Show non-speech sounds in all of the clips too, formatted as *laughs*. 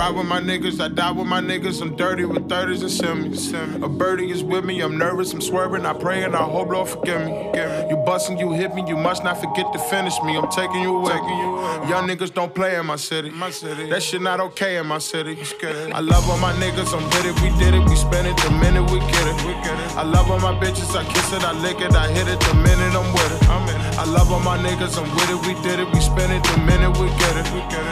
ride with my niggas, I die with my niggas. I'm dirty with 30s and semis. A birdie is with me, I'm nervous, I'm swerving. I pray and I hope Lord forgive me. You bustin', you hit me, you must not forget to finish me. I'm taking you away. Young niggas don't play in my city. That shit not okay in my city. I love all my niggas, I'm with it, we did it, we spend it the minute we get it. I love all my bitches, I kiss it, I lick it, I hit it the minute I'm with it. I love all my niggas, I'm with it, we did it, we spend it the minute we get it.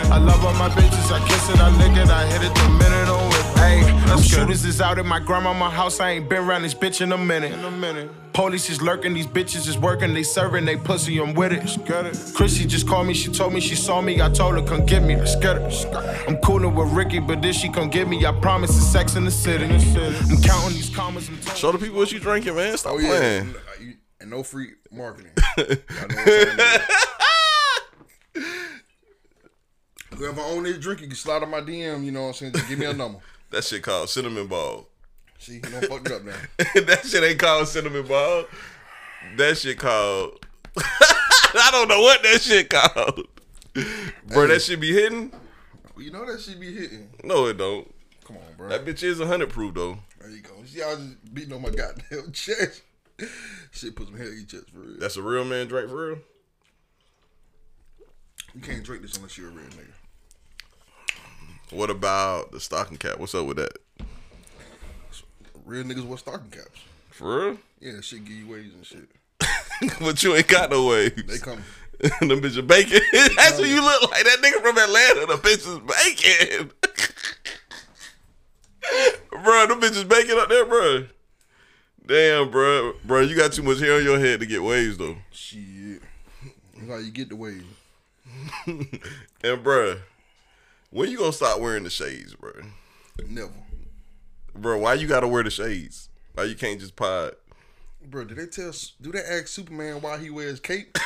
I love all my bitches, I kiss it, I lick it, I hit it the minute I'm with it. Hey, them shooters is out at my grandmama house, I ain't been around this bitch in a minute. In a minute. Police is lurking, these bitches is working, they serving, they pussy, I'm with it. Chrissy just called me, she told me she saw me, I told her come get me, let's get it. I'm coolin' with Ricky, but this she come get me, I promise it's sex in the city. I'm counting these commas, I'm Show the people what you drinking, man. Stop Oh yeah, playing. Uh, you- and no free marketing. *laughs* I know what time it is. Whoever own this drink, you can slide on my DM. You know what I'm saying? Just give me a number. *laughs* That shit called cinnamon ball. See, you don't fuck it up now. *laughs* that shit ain't called cinnamon ball. That shit called. *laughs* I don't know what that shit called. Bro, that shit be hitting? You know that shit be hitting. No, it don't. Come on, bro. That bitch is hundred proof though. There you go. See, I was just beating on my goddamn chest. Shit put some hair in your chest for real. That's a real man drink for real. You can't drink this unless you're a real nigga. What about the stocking cap? What's up with that? Real niggas wear stocking caps. For real? Yeah, shit give you waves and shit. *laughs* but you ain't got no waves. They come. the bitch is bacon. That's what you look like. That nigga from Atlanta. The bitches bacon. bro, the bitch is bacon *laughs* up there, bro. Damn, bro. Bro, you got too much hair on your head to get waves, though. Shit. That's how you get the wave. *laughs* And, bro, when you gonna stop wearing the shades, bro? Never. Bro, why you gotta wear the shades? Why you can't just pod? Bro, do they tell? Do they ask Superman why he wears cape?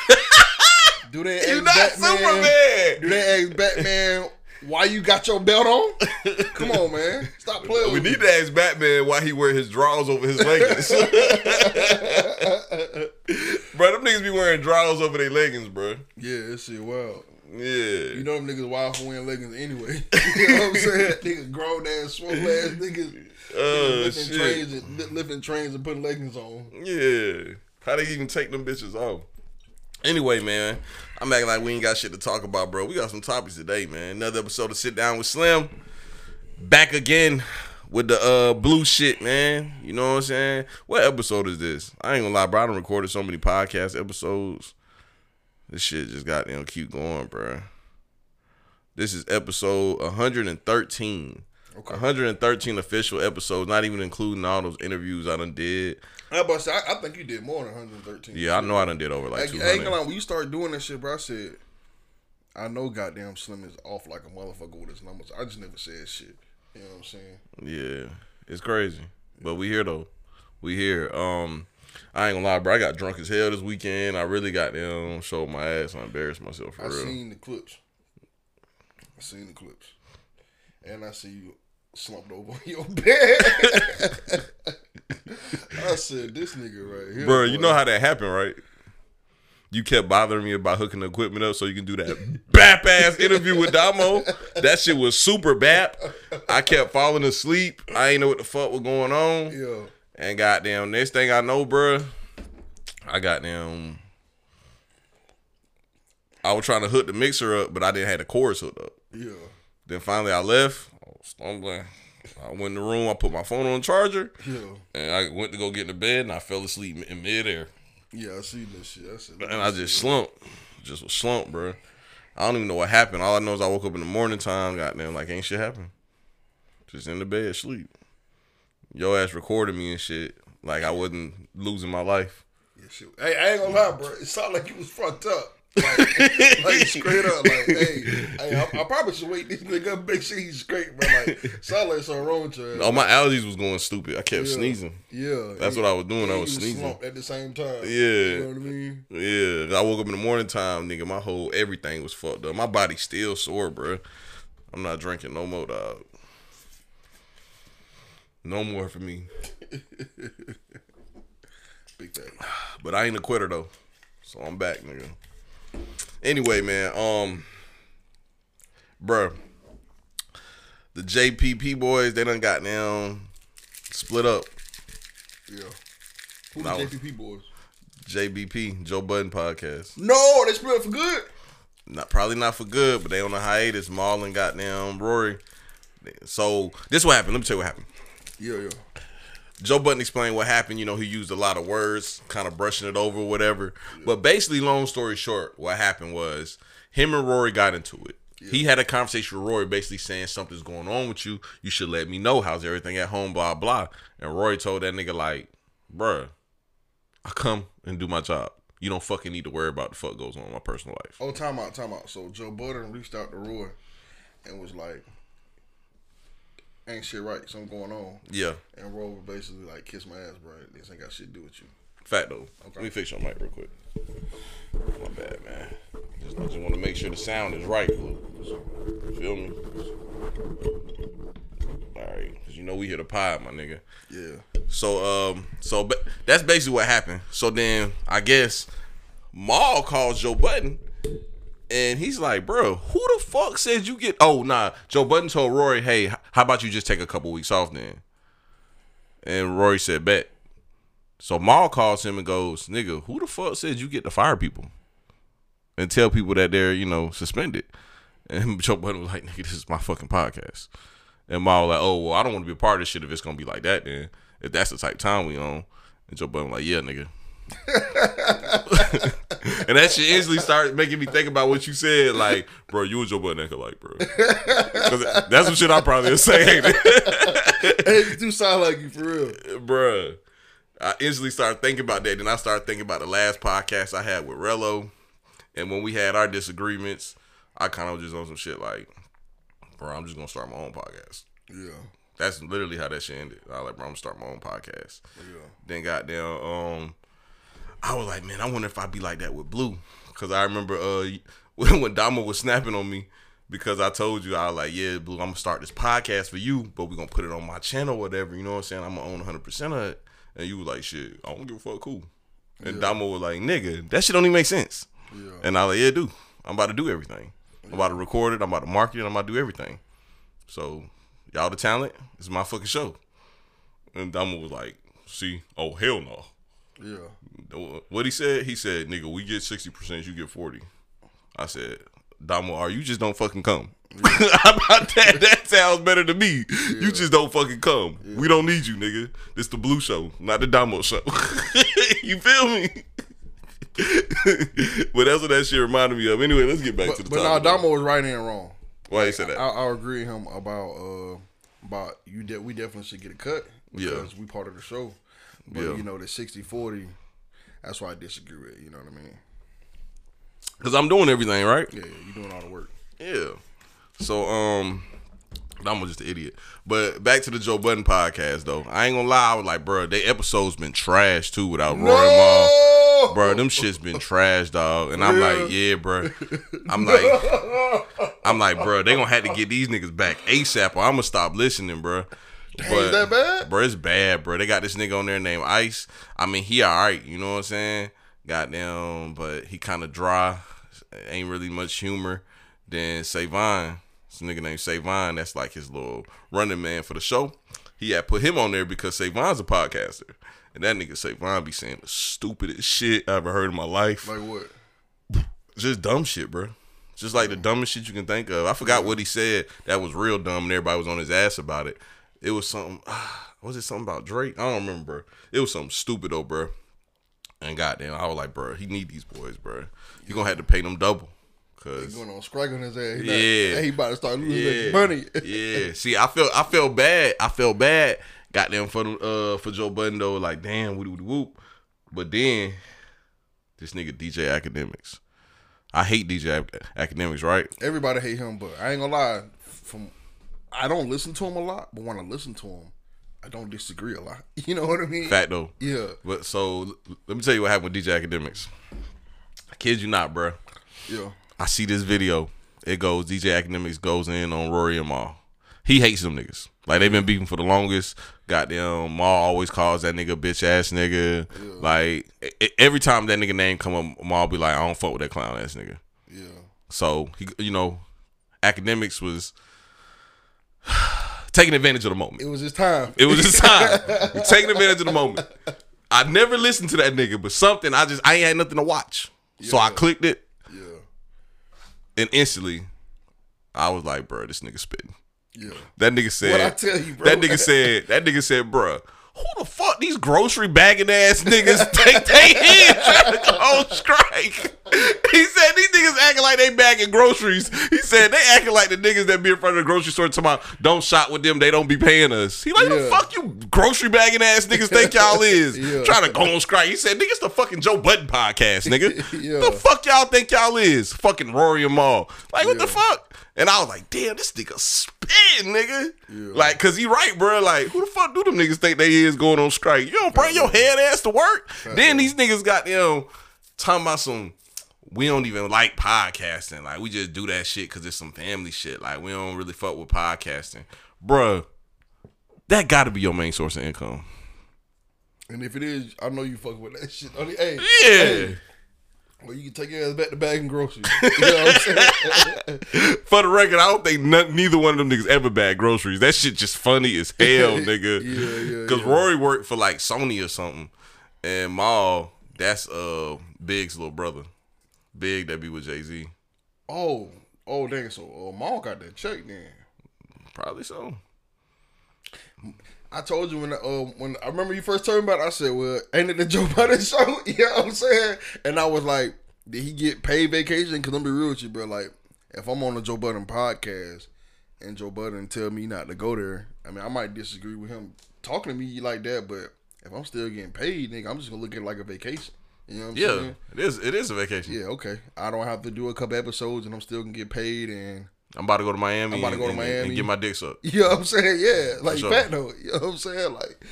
*laughs* do they ask Batman? Superman. Do they ask Batman why you got your belt on? *laughs* Come on, man. Stop playing. We need me. to ask Batman why he wear his drawers over his leggings. *laughs* bro, them niggas be wearing drawers over their leggings, bro. Yeah, that shit wild. Yeah. You know them niggas wild for wearing leggings anyway. *laughs* you know what I'm saying? *laughs* niggas grown ass, swole ass niggas. Oh, lifting shit. trains and lifting trains and putting leggings on. Yeah. How they even take them bitches off? Anyway, man, I'm acting like we ain't got shit to talk about, bro. We got some topics today, man. Another episode of Sit Down with Slim. Back again with the uh blue shit, man. You know what I'm saying? What episode is this? I ain't gonna lie, bro. I done recorded so many podcast episodes. This shit just got them keep going, bro. This is episode 113. Okay. 113 official episodes, not even including all those interviews I done did. I, to I, I think you did more than 113. Yeah, I know I done did over I, like I ain't 200. gonna lie, when you start doing that shit, bro, I said, I know goddamn Slim is off like a motherfucker with his numbers. I just never said shit. You know what I'm saying? Yeah, it's crazy, but we here though. We here. Um, I ain't gonna lie, bro. I got drunk as hell this weekend. I really got them showed my ass and embarrassed myself for I real. seen the clips. I seen the clips. And I see you slumped over on *laughs* your bed. *laughs* I said, this nigga right here. Bro, you know how that happened, right? You kept bothering me about hooking the equipment up so you can do that bap ass interview with Damo. That shit was super bap. I kept falling asleep. I ain't know what the fuck was going on. Yeah. And goddamn, next thing I know, bruh, I got them. I was trying to hook the mixer up, but I didn't have the chorus hooked up. Yeah. Then finally I left. I was stumbling. I went in the room. I put my phone on charger, Yeah. and I went to go get in the bed, and I fell asleep in midair, Yeah, I see this shit. I said, and I just slumped. Just was slumped, bruh. I don't even know what happened. All I know is I woke up in the morning time. Goddamn, like ain't shit happened. Just in the bed, sleep. Your ass recorded me and shit. Like I wasn't losing my life. Yeah, shit. Hey, I ain't gonna lie, bro. It sounded like you was fucked up. Like, *laughs* like straight up, like, hey, hey I, I probably should wake this nigga up, make sure he's straight, bro. Like, sound like something wrong with ass. All my allergies was going stupid. I kept Yeah. sneezing. Yeah, That's what I was doing. I was sneezing. at the same time. Yeah. you know what I mean. Yeah, I woke up in the morning time, nigga. My whole everything was fucked up. My body still sore, bro. I'm not drinking no more, dog. No more for me. *laughs* Big thing. But I ain't a quitter though, so I'm back, nigga. Anyway, man, um, bruh, the JPP boys, they done got down split up. Yeah. That the JPP boys? JBP, Joe Budden podcast. No, they split up for good. Not probably not for good, but they on a hiatus. Marlon got down Rory. So this what happened. Let me tell you what happened. Yeah, yeah. Joe Budden explained what happened. You know, he used a lot of words, kind of brushing it over, whatever. But basically, long story short, what happened was him and Rory got into it. He had a conversation with Rory, basically saying something's going on with you. You should let me know. How's everything at home? Blah blah. And Rory told that nigga like, "Bruh, I come and do my job. You don't fucking need to worry about the fuck goes on in my personal life." Oh, time out, time out. So Joe Budden reached out to Roy and was like, "Ain't shit right. Something going on." Yeah, And Rory basically like, "Kiss my ass, bro. This ain't got shit to do with you." fact though. Let me fix your mic real quick. My bad, man. Just, I just want to make sure the sound is right. Look. Feel me? All right, cause you know we hit a pod, my nigga. Yeah. So um, so ba- that's basically what happened. So then I guess Maul calls Joe Budden, and he's like, "Bro, who the fuck says you get?" Oh nah, Joe Budden told Rory, "Hey, how about you just take a couple weeks off then?" And Rory said, "Bet." So Maul calls him and goes, "Nigga, who the fuck says you get to fire people and tell people that they're you know suspended?" And *laughs* Joe Budden was like, "Nigga, this is my fucking podcast." And Maul was like, "Oh well, I don't want to be a part of this shit if it's gonna be like that. Then if that's the type time we on." And Joe Budden was like, "Yeah, nigga." *laughs* and that shit instantly started making me think about what you said. Like, bro, you and Joe Budden ain't like, bro. 'Cause that's some shit I probably would say, it? *laughs* hey, you do sound like you for real. bruh. I instantly started thinking about that. Then I started thinking about the last podcast I had with Rello. And when we had our disagreements, I kind of was just on some shit like, bro, I'm just gonna start my own podcast. Yeah. That's literally how that shit ended. I was like, bro, I'm gonna start my own podcast. Yeah. Then goddamn, um, I was like, man, I wonder if I'd be like that with Blue, because I remember uh *laughs* when when Dama was snapping on me because I told you I was like, yeah, Blue, I'm gonna start this podcast for you, but we're gonna put it on my channel, whatever. You know what I'm saying? I'm gonna own 100 percent of it. And you was like, shit, I don't give a fuck, cool. And Dama was like, nigga, that shit don't even make sense. Yeah. And I was like, yeah, do. I'm about to do everything. I'm about to record it. I'm about to market it. I'm about to do everything. So y'all the talent. It's my fucking show. And Dama was like, see, oh hell no. Yeah. What he said, he said, nigga, we get 60%, you get 40. I said, Damo, are you just don't fucking come? How *laughs* about that? That sounds better to me. You just don't fucking come. We don't need you, nigga. This the blue show, not the Damo show. *laughs* you feel me? *laughs* but that's what that shit reminded me of. Anyway, let's get back to the but now. Damo was right and wrong. Why he said that? I, I agree with him about uh about you. De- we definitely should get a cut Yeah. because we part of the show. But Yeah. you know the 60-40, That's why I disagree with. it, You know what I mean? Cause I'm doing everything right. Yeah, yeah you doing all the work. Yeah. So um I'm just an idiot. But back to the Joe Budden podcast though. I ain't gonna lie, I was like, bro, they episodes been trash too without Roy Maul. No, Bro, them shit's been trash, dog. And I'm Yeah. like, yeah, bro. I'm *laughs* like, I'm like, bro, they gonna have to get these niggas back ASAP or I'm gonna stop listening, bro. Is that bad? Bro, it's bad, bro. They got this nigga on there named Ice. I mean, he alright, you know what I'm saying? Goddamn, but he kind of dry. Ain't really much humor. Then Savon, this nigga named Savon, that's like his little running man for the show. He had put him on there because Savon's a podcaster. And that nigga Savon be saying the stupidest shit I ever heard in my life. Like what? Just dumb shit, bro. Just like the mm. dumbest shit you can think of. I forgot what he said that was real dumb, and everybody was on his ass about it. It was something. *sighs* was it something about Drake? I don't remember. It was something stupid though, bro. And goddamn, I was like, bro, he need these boys, bro. You gonna have to pay them double, He cause going on strike on his ass. He not- Yeah. he about to start losing yeah, money. *laughs* yeah. See, I felt I felt bad. I felt bad. Goddamn for uh for Joe Budden though. Like damn, woody woody whoop. But then this nigga DJ Akademiks. I hate DJ Akademiks, right? Everybody hate him, but I ain't gonna lie. From I don't listen to him a lot, but when I listen to him, I don't disagree a lot. *laughs* You know what I mean? Fact though. Yeah. But so let me tell you what happened with DJ Akademiks. I kid you not, bro. Yeah. I see this video. It goes DJ Akademiks goes in on Rory and Maul. He hates them niggas. Like they've been beefing for the longest. Goddamn, Maul always calls that nigga bitch ass nigga. Like e- e- every time that nigga name come up, Maul be like, I don't fuck with that clown ass nigga. Yeah. So he, you know, Akademiks was *sighs* taking advantage of the moment. It was his time. It was his time. *laughs* taking advantage of the moment. I never listened to that nigga, but something I just I ain't had nothing to watch, so I clicked it, yeah, and instantly, I was like, bro, this nigga spitting. yeah. That nigga said. What I tell you, bro? That nigga said. That nigga said, bruh. Who the fuck these grocery bagging ass niggas *laughs* take they in trying to go on strike? He said these niggas acting like they bagging groceries. He said they acting like the niggas that be in front of the grocery store talking about don't shop with them, they don't be paying us. He like, the fuck you grocery bagging ass niggas think y'all *laughs* is? Yeah. Trying to go on strike. He said, niggas the fucking Joe Budden podcast, nigga. *laughs* Yeah. The fuck y'all think y'all is? Fucking Rory and Maul. Like, what the fuck? And I was like, damn, this nigga spitting, nigga. Yeah. Like, cause he right, bro. Like, who the fuck do them niggas think they is going on strike? You don't bring your head ass to work. Then these niggas got them talking about some. We don't even like podcasting. Like, we just do that shit because it's some family shit. Like, we don't really fuck with podcasting, Bruh, That got to be your main source of income. And if it is, I know you fucking with that shit. Only, hey, Yeah. hey, well, you can take your ass back to bagging groceries. *laughs* You know what I'm saying? *laughs* For the record, I don't think none, neither one of them niggas ever bag groceries. That shit just funny as *laughs* hell, nigga. Yeah, yeah, Because yeah. Rory worked for like Sony or something, and Maul, that's uh Big's little brother. Big that be with Jay Z. oh, oh, dang. So, uh, Maul got that check then. Probably so. I told you when uh, when I remember you first told me about it, I said, Well, ain't it the *laughs* Joe Budden show? *laughs* you know what I'm saying? And I was like, Did he get paid vacation? Cause I'm be real with you, bro. Like, if I'm on the Joe Budden podcast and Joe Budden tell me not to go there, I mean I might disagree with him talking to me like that, but if I'm still getting paid, nigga, I'm just gonna look at it like a vacation. You know what I'm Yeah, saying? it is. It is a vacation. Yeah, okay. I don't have to do a couple episodes and I'm still gonna get paid and I'm about to go to Miami. I'm about to go to and, Miami. and get my dicks up. *laughs* You know what I'm saying? Yeah, like sure. fat though. You know what I'm saying? Like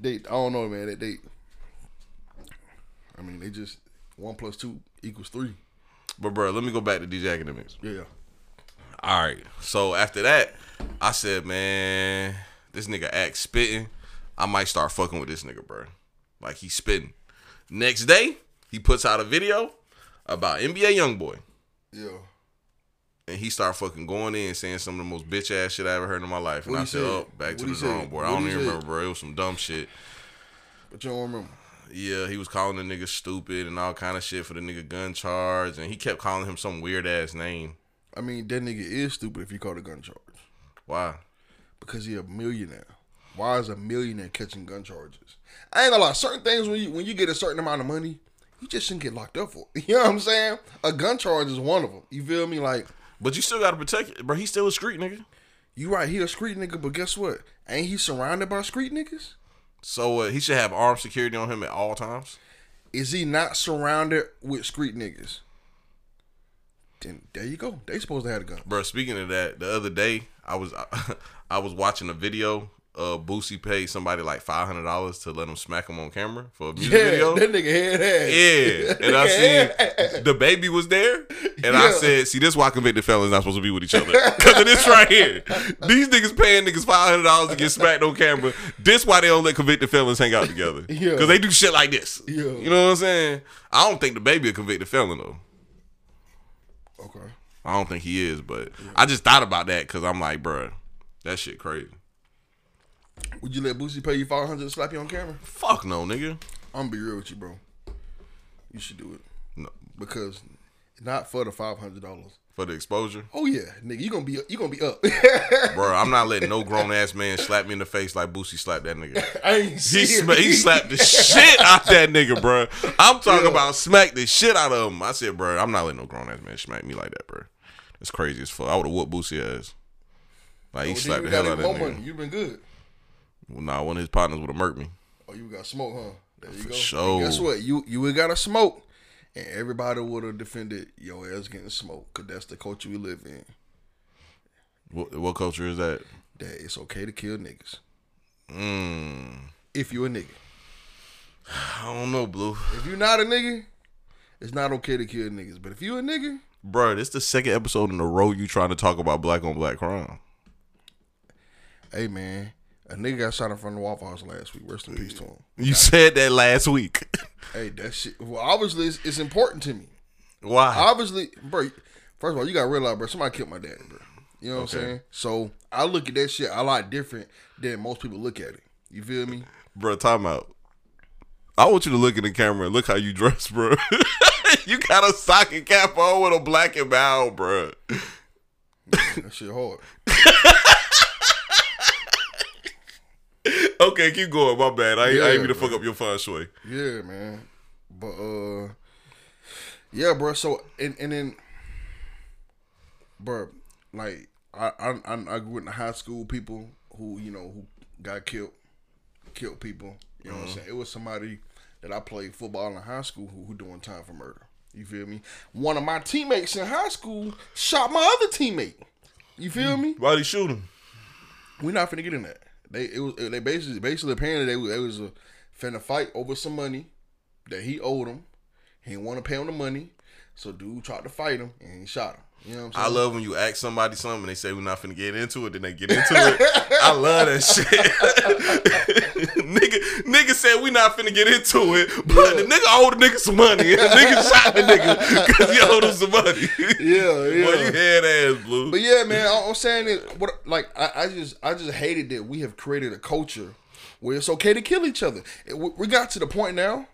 they, I don't know, man. That they, I mean, they just one plus two equals three. But bro, let me go back to DJ Akademiks. Yeah, All right. So after that, I said, man, this nigga act spitting. I might start fucking with this nigga, bro. Like he's spitting. Next day, he puts out a video about NBA YoungBoy. yeah. And he started fucking going in saying some of the most bitch ass shit I ever heard in my life. And What I said, oh, back to What the he drawing board. I don't even said? remember, bro. It was some dumb shit. But you don't remember. Yeah, he was calling the nigga stupid and all kind of shit for the nigga gun charge. And he kept calling him some weird ass name. I mean, that nigga is stupid if you call a gun charge Why? because he a millionaire. Why is a millionaire catching gun charges? I ain't gonna lie. Certain things when you when you get a certain amount of money, you just shouldn't get locked up for. it. *laughs* You know what I'm saying? A gun charge is one of them. You feel me? Like But you still gotta protect it, bro. He's still a street nigga. you right, he a street nigga, but guess what? Ain't he surrounded by street niggas? So uh, he should have armed security on him at all times. Is he not surrounded with street niggas? Then there you go. They supposed to have a gun. Bro, speaking of that, the other day I was *laughs* I was watching a video. Uh, Boosie paid somebody like five hundred dollars to let him smack him on camera for a music Yeah, video. that nigga head ass. Yeah, and I *laughs* seen DaBaby was there, and I said, "See, this why convicted felons not supposed to be with each other because of this right here. These niggas paying niggas five hundred dollars to get smacked on camera. This why they don't let convicted felons hang out together Yeah. because they do shit like this. Yeah. You know what I'm saying? I don't think DaBaby a convicted felon though. Okay. I don't think he is, but I just thought about that because I'm like, bruh, that shit crazy. Would you let Boosie pay you five hundred to slap you on camera? Fuck no, nigga. I'm gonna be real with you, bro. You should do it No, because not for the five hundred dollars. for the exposure, Oh yeah, nigga, you gonna be you gonna be up. *laughs* bro. I'm not letting no grown ass man slap me in the face like Boosie slapped that nigga. *laughs* I ain't He, sma- he slapped the shit out that nigga, bro. I'm talking Yeah. about smack the shit out of him. I said, bro, I'm not letting no grown ass man smack me like that, bro. It's crazy as fuck. I would have whooped Boosie ass. Like he Oh, slapped the hell out of that nigga. money. You been good. Well, nah, one of his partners would have murked me. Oh, you got smoke, huh? There you go. sure. And guess what? You you would got to smoke, and everybody would have defended your ass getting smoked because that's the culture we live in. What, what culture is that? That it's okay to kill niggas Mm, if you a nigga. *sighs* I don't know, Blue. If you not a nigga, it's not okay to kill niggas. But if you a nigga, Bro, this the second episode in a row you trying to talk about black on black crime. hey man, a nigga got shot in front of the Waffle House last week. Rest in peace to him. You said that last week. *laughs* Hey, that shit. Well, obviously, it's, it's important to me. Why? Obviously, bro. First of all, you gotta realize, bro. Somebody killed my dad, bro. You know what Okay. I'm saying? So I look at that shit a lot different than most people look at it. You feel me? Bro, time out. I want you to look in the camera and look how you dress, bro. *laughs* you got a stocking cap on with a black and brown, bro. That shit hard. *laughs* *laughs* Okay, keep going. My bad. I, ain't I ain't mean to fuck up your feng shui. Yeah, man. But uh yeah, bro. So and and then bro, like I I I grew in high school people who, you know, who got killed killed people. You know what I'm saying? It was somebody that I played football in high school who, who doing time for murder. You feel me? One of my teammates in high school shot my other teammate. You feel me? Why'd he shoot him? We're not finna get in that. They it was they basically basically apparently they was they was uh, finna fight over some money that he owed him. He didn't want to pay him the money, so dude tried to fight him and he shot him. You know what I'm I love when you ask somebody something and they say we're not finna get into it, then they get into it. I love that shit. *laughs* nigga, nigga said we not finna get into it, but the nigga owed the nigga some money. And *laughs* the nigga shot the nigga because he owed him some money. yeah, yeah. *laughs* Boy, you head ass blue. But yeah, man, I'm saying it. What like I, I just I just hated that we have created a culture where it's okay to kill each other. We got to the point now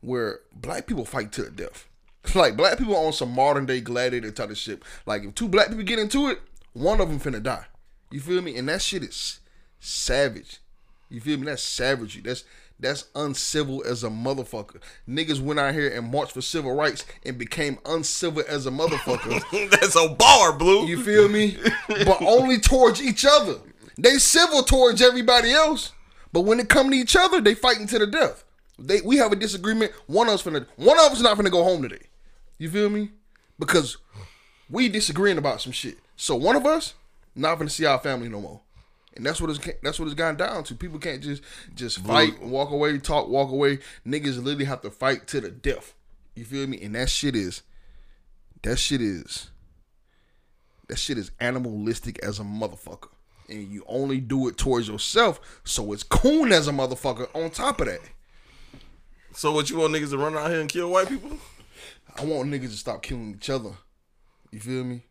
where black people fight to the death. Like black people on some modern day gladiator type of shit. Like if two black people get into it, one of them finna die. You feel me? And that shit is savage. You feel me? That's savagery. That's that's uncivil as a motherfucker. Niggas went out here and marched for civil rights and became uncivil as a motherfucker. *laughs* That's a bar, blue. You feel me? but only towards each other. They civil towards everybody else, but when it come to each other, they fighting to the death. They we have a disagreement. One of us finna one of us not finna go home today. You feel me? Because we disagreeing about some shit. So one of us not gonna see our family no more. And that's what it's that's what it's gotten down to. People can't just just fight, walk away, talk, walk away. Niggas literally have to fight to the death. You feel me? And that shit is that shit is that shit is animalistic as a motherfucker. And you only do it towards yourself, so it's coon as a motherfucker on top of that. So what you want niggas to run out here and kill white people? I want niggas to stop killing each other. You feel me?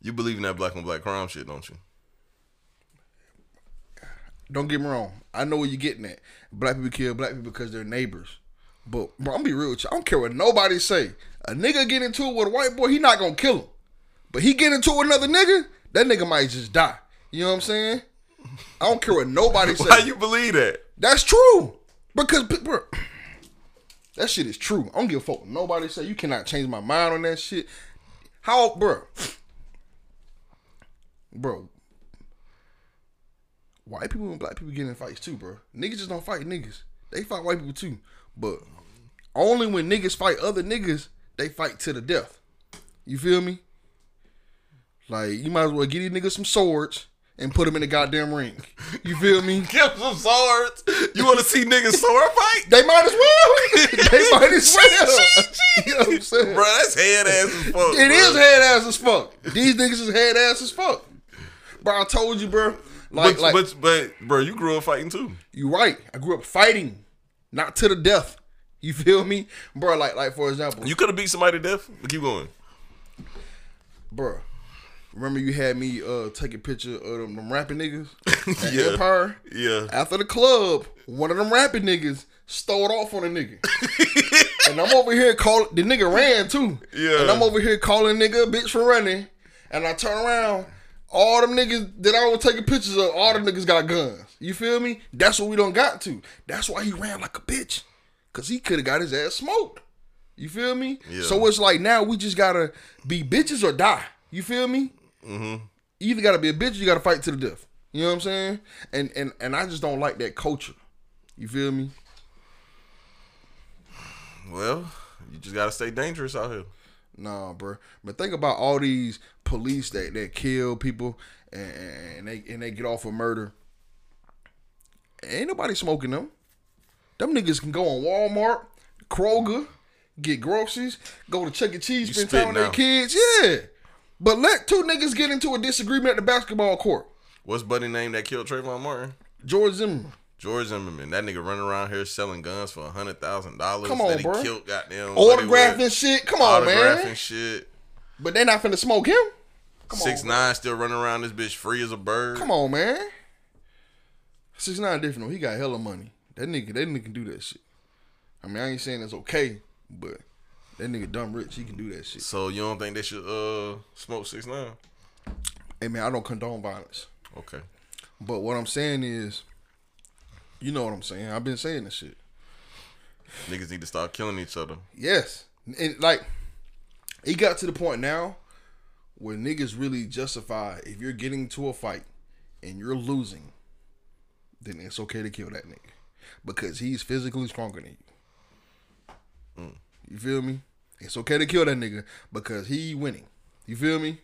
You believe in that black on black crime shit, don't you? Don't get me wrong. I know where you're getting at. Black people kill black people because they're neighbors. But bro, I'm gonna be real with you. I don't care what nobody say. A nigga get into it with a white boy, he not gonna kill him. But he get into it with another nigga, that nigga might just die. You know what I'm saying? I don't care what nobody *laughs* say. Why you believe that? That's true. Because, bro, that shit is true. I don't give a fuck nobody say. You cannot change my mind on that shit. How, bro? Bro, white people and black people get in fights too, bro. Niggas just don't fight niggas. They fight white people too. But only when niggas fight other niggas, they fight to the death. You feel me? Like, you might as well give these niggas some swords and put them in the goddamn ring. You feel me? *laughs* Give some swords. You want to see niggas sword fight? They might as well. *laughs* they might as well. *laughs* you know what I'm saying? Bro, that's head ass as fuck. It bro. is head ass as fuck. These niggas is head ass as fuck. Bro, I told you, bro. Like, But, like but, but, bro, you grew up fighting too. you right. I grew up fighting, not to the death. You feel me, bro? Like, like for example, You could have beat somebody to death. But keep going. bro. Remember you had me uh take a picture of them, them rapping niggas *laughs* at Yeah. Empire. Yeah. After the club, one of them rapping niggas stole off on a nigga. *laughs* and I'm over here calling the nigga ran too. Yeah. And I'm over here calling nigga a bitch for running. And I turn around, all them niggas that I was taking pictures of, all the niggas got guns. You feel me? That's what we don't got to. That's why he ran like a bitch. Cause he could have got his ass smoked. You feel me? Yeah. So it's like now we just gotta be bitches or die. You feel me? Mm-hmm. You either gotta be a bitch, or you gotta fight to the death. You know what I'm saying? And and and I just don't like that culture. You feel me? Well, you just gotta stay dangerous out here. Nah, bro. But think about all these police that, that kill people and, and they and they get off of murder. Ain't nobody smoking them. Them niggas can go on Walmart, Kroger, get groceries, go to Chuck E. Cheese, You spend time with their kids. Yeah. But let two niggas get into a disagreement at the basketball court. What's buddy name that killed Trayvon Martin? George Zimmerman. George Zimmerman. That nigga running around here selling guns for a hundred thousand dollars. Come on, that he bro. Killed goddamn Autographing shit. Come on, man. autographing man. shit. But they not finna smoke him. Come Six on, bro. nine still running around this bitch free as a bird. Come on, man. Six nine different. though. He got hella money. That nigga, that nigga can do that shit. I mean, I ain't saying it's okay, but that nigga dumb rich. He can do that shit. So you don't think they should uh smoke six nine? Hey man, I don't condone violence, Okay. but what I'm saying is, you know what I'm saying. I've been saying this shit. Niggas need to start killing each other. Yes, and like it got to the point now where niggas really justify if you're getting to a fight and you're losing, then it's okay to kill that nigga because he's physically stronger than you. You feel me? It's okay to kill that nigga because he winning. You feel me?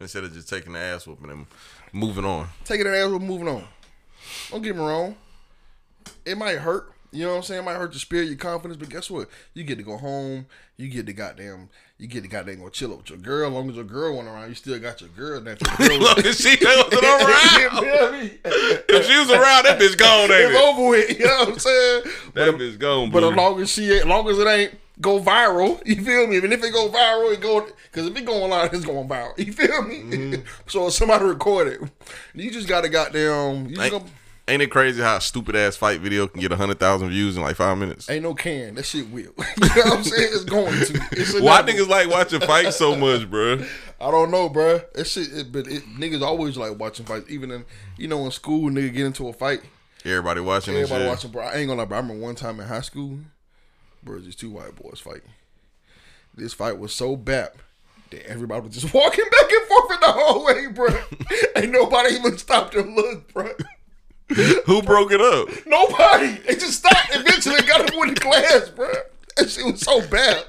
Instead of just taking the ass whooping and moving on. Taking an ass, we're moving on. Don't get me wrong. It might hurt. You know what I'm saying? It might hurt your spirit, your confidence, but guess what? You get to go home. You get to goddamn. You get to goddamn go chill up with your girl. As long as your girl went around, you still got your girl. That your *laughs* girl. Look, if she wasn't *laughs* around. if she was around, that bitch gone, ain't It's it? over with. You know what I'm saying? That bitch gone, But as long as she, as long as it ain't go viral, you feel me? And if it go viral, it go because if it go online, it's going viral. You feel me? Mm-hmm. *laughs* so if somebody record it, you just gotta goddamn. You just gonna, ain't it crazy how a stupid ass fight video can get hundred thousand views in like five minutes? ain't no can. That shit will. *laughs* you know what I'm saying? It's going to. It's Why inevitable. niggas like watching fights so much, bruh? I don't know, bruh. That shit, it, but it, niggas always like watching fights. Even in, you know, in school, nigga get into a fight. Everybody watching this Everybody watching, bro. I ain't gonna lie, bro. I remember one time in high school, bro, these two white boys fighting. This fight was so bad that everybody was just *laughs* walking back and forth in the hallway, bro. *laughs* ain't nobody even stopped to look, bro. *laughs* Who broke it up? Nobody. They just stopped. Eventually, got him with the glass, bro. That shit was so bad.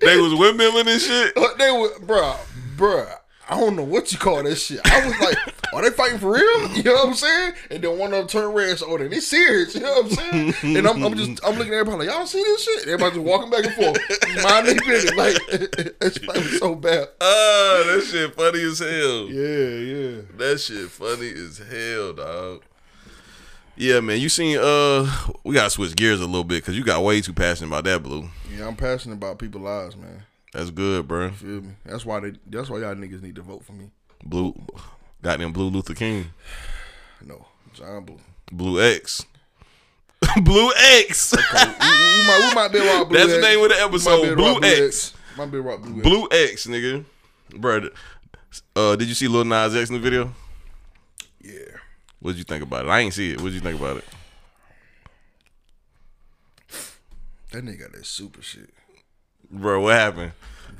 They was windmilling and shit. Uh, They were, bro, bro. I don't know what you call that shit. I was like, *laughs* are they fighting for real? *laughs* You know what I'm saying? And then one of them turned red, so oh, then they serious. You know what I'm saying? And I'm, I'm just, I'm looking at everybody like, y'all see this shit? Everybody just walking back and forth, *laughs* mind their business. Like, that shit was so bad. Ah, that shit funny as hell. Yeah, yeah. That shit funny as hell, dog. Yeah, man. You seen? Uh, we gotta switch gears a little bit because you got way too passionate about that, blue. Yeah, I'm passionate about people's lives, man. That's good, bro. Feel me? That's why they. That's why y'all niggas need to vote for me. Blue, goddamn Blue Luther King, *sighs* No, John Blue. Blue X, *laughs* Blue X. We, we, we might, we might be Blue That's the name of the episode, around Blue X. Might be around Blue X. Blue X, nigga, bro. Uh, did you see Lil Nas X in the video? Yeah. What'd you think about it? I ain't see it. What'd you think about it? That nigga got that super shit. Bro, what happened?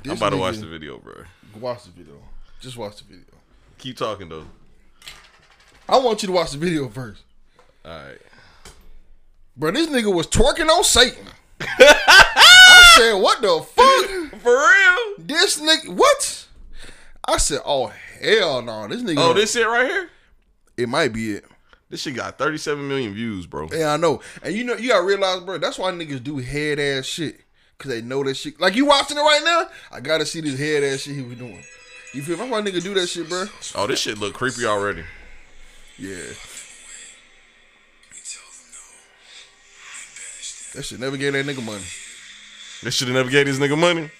I'm about to watch the video, bro. Watch the video. Just watch the video. Keep talking though. I want you to watch the video first. All right. Bro, this nigga was twerking on Satan. I said, what the fuck? *laughs* For real? This nigga, what? I said, oh, hell no. This nigga, Oh, this shit right here? it might be it. This shit got 37 million views, bro. Yeah, I know. And you know, you gotta realize, bro, that's why niggas do head ass shit. Cause they know that shit. Like you watching it right now, I gotta see this head ass shit he was doing. You feel me? That's why nigga do that shit, bro. Oh, this shit look creepy already. Yeah. That shit never gave that nigga money. This should have never gave this nigga money.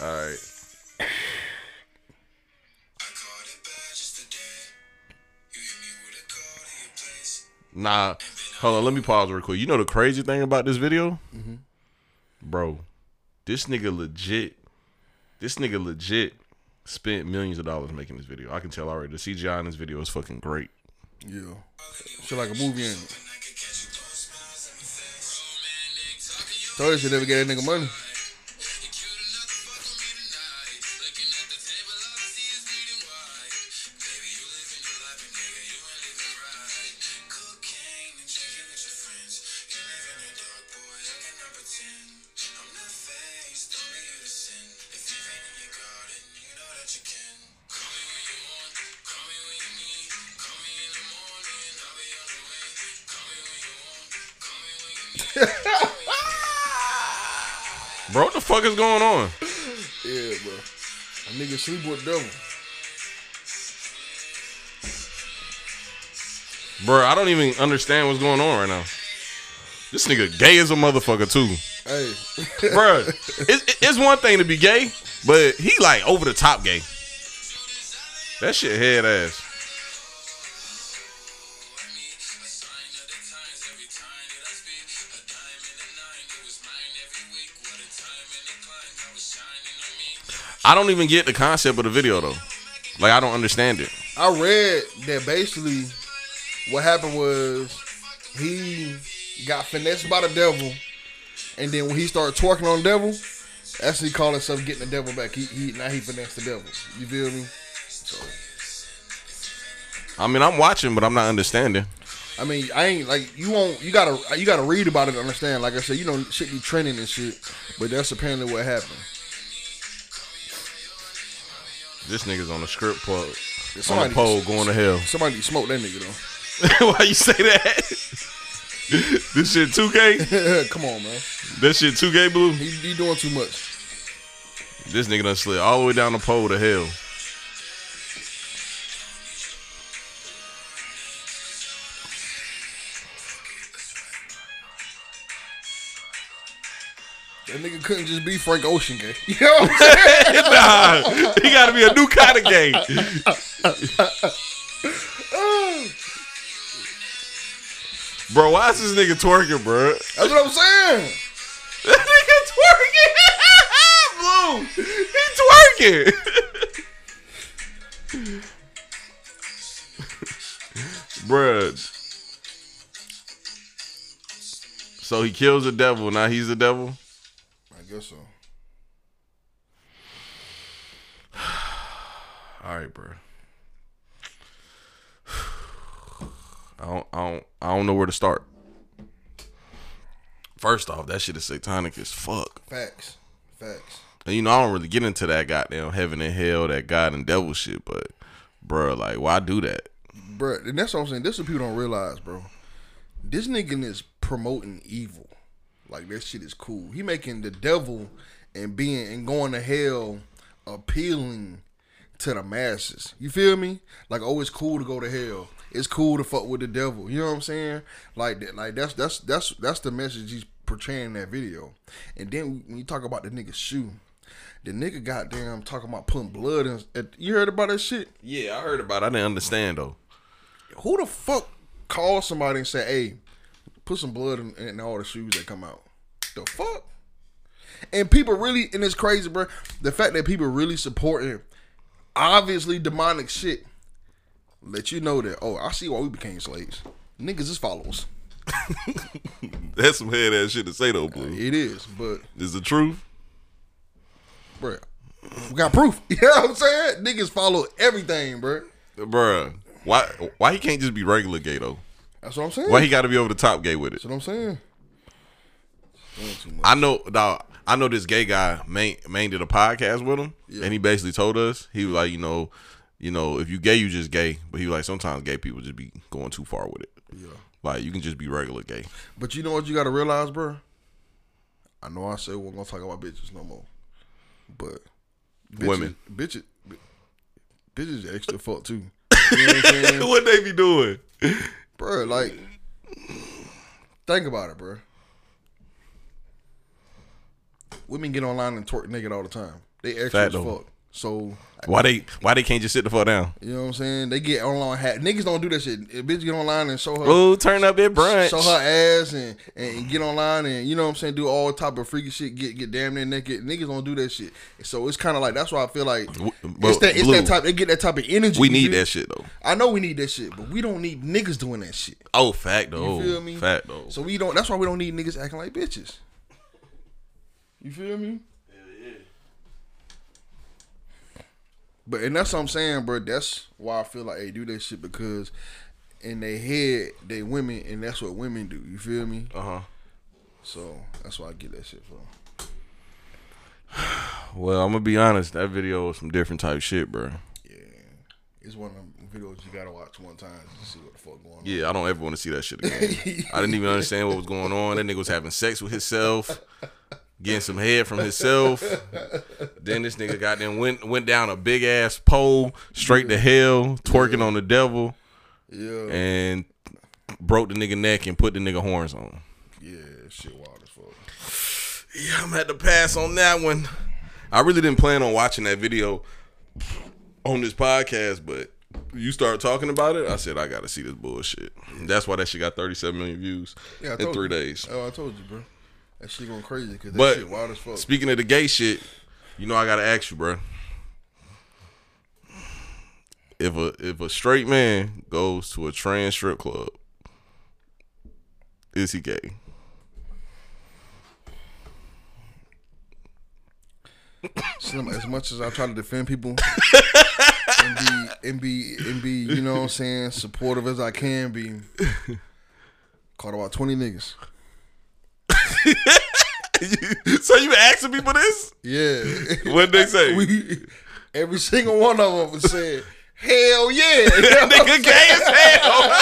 All right. Nah, hold on. Let me pause real quick. You know the crazy thing about this video, mm-hmm. bro? This nigga legit. This nigga legit spent millions of dollars making this video. I can tell already. The CGI in this video is fucking great. Yeah. Shit like a movie in it. Told you should never get that nigga money. Bro, what the fuck is going on? Yeah, bro. A nigga sleep with devil. Bro, I don't even understand what's going on right now. This nigga gay as a motherfucker too. Hey, *laughs* Bruh, it, it's one thing to be gay, but he like over the top gay. That shit head ass. I don't even get the concept of the video though. Like I don't understand it. I read that basically what happened was he got finessed by the devil, and then when he started twerking on the devil, that's he called himself getting the devil back. He, he now he finessed the devil. You feel me? So I mean, I'm watching, but I'm not understanding. I mean, I ain't like you won't. You gotta you gotta read about it to understand. Like I said, you know, shit be trending and shit, but that's apparently what happened. This nigga's on a script pole, on Somebody- the pole going to hell. Somebody smoked that nigga though. *laughs* Why you say that? *laughs* this shit 2K? *laughs* Come on, man. That shit 2K blue? He, he doing too much. This nigga done slid all the way down the pole to hell. That nigga couldn't just be Frank Ocean gay. *laughs* You know what I'm saying? nah, he gotta be a new kind of gay. Bro, why is this nigga twerking, bro? That's what I'm saying. *laughs* That nigga twerking. *laughs* Blue, he twerking. *laughs* Bruh. So he kills the devil. Now he's the devil. I guess so. *sighs* All right, bro. I don't, I don't, I don't know where to start. First off, that shit is satanic as fuck. Facts. Facts. And you know, I don't really get into that goddamn heaven and hell, that God and devil shit, but bro, like, why do that? Bro, and that's what I'm saying. This is what people don't realize, bro. This nigga is promoting evil. Like that shit is cool. He making the devil and being and going to hell appealing to the masses. You feel me? Like, oh, it's cool to go to hell. It's cool to fuck with the devil. You know what I'm saying? Like that. Like that's that's that's that's the message he's portraying in that video. And then when you talk about the nigga shoe, the nigga goddamn talking about putting blood in. You heard about that shit? Yeah, I heard about it. I didn't understand though. who the fuck call somebody and say, "Hey, put some blood in, in all the shoes that come out"? The fuck? And people really, and it's crazy, bro. The fact that people really supporting obviously demonic shit, let you know that. Oh, I see why we became slaves. Niggas is followers. *laughs* That's some head ass shit to say though, blue. It is, but Is the truth? bro, we got proof. *laughs* You know what I'm saying? Niggas follow everything, bro. Bruh. Why why he can't just be regular gay though? That's what I'm saying. Why he gotta be over the top gay with it? That's what I'm saying. Doing too much. I know dog, I know this gay guy main main did a podcast with him and he basically told us he was like, you know, you know, if you gay, you just gay. But he was like sometimes gay people just be going too far with it. Yeah. Like you can just be regular gay. But you know what you gotta realize, bro? I know I said we're gonna talk about bitches no more. But bitches, Women. bitches bitches extra fuck too. *laughs* You know what what they be doing? bro, like think about it, bro. Women get online and twerk naked all the time. They extra as fuck. So Why they why they can't just sit the fuck down? you know what I'm saying? They get online hat niggas don't do that shit. If bitch get online and show her Oh, turn up that brunch. show her ass and, and get online and you know what I'm saying, do all type of freaky shit, get get damn near naked. Niggas don't do that shit. So it's kind of like that's why I feel like W- it's that it's Blue, that type. They get that type of energy. We need that shit though. I know we need that shit, but we don't need niggas doing that shit. Oh, fact though. You feel me? Fact though. So we don't. That's why we don't need niggas acting like bitches. You feel me? But and that's what I'm saying, bro. That's why I feel like they do that shit because in their head they women, and that's what women do. You feel me? uh huh. So that's why I get that shit from. *sighs* Well, I'm gonna be honest. That video was some different type shit, bro. Yeah, it's one of them videos you gotta watch one time to see what the fuck going on. Yeah, I don't ever want to see that shit *laughs* again. I didn't even understand what was going on. That nigga was having sex with himself, *laughs* getting some head from himself. Then this nigga got then went went down a big ass pole straight to hell, twerking on the devil, Yeah, and broke the nigga neck and put the nigga horns on. yeah, shit wild as fuck. Yeah, I'm had to pass on that one. I really didn't plan on watching that video on this podcast, but you start talking about it. I said I got to see this bullshit. That's why that shit got 37 million views Yeah, in three you. days. Oh, I told you, bro. That shit going crazy because that But shit wild as fuck. speaking of the gay shit, you know I gotta ask you, bro. If a if a straight man goes to a trans strip club, is he gay? Slim, as much as I try to defend people and be and be and be, you know what I'm saying, supportive as I can be, caught about twenty niggas. *laughs* so you asking people this? Yeah. What'd they say? we every single one of them said, Hell yeah. *laughs* Nigga *laughs* gay as hell.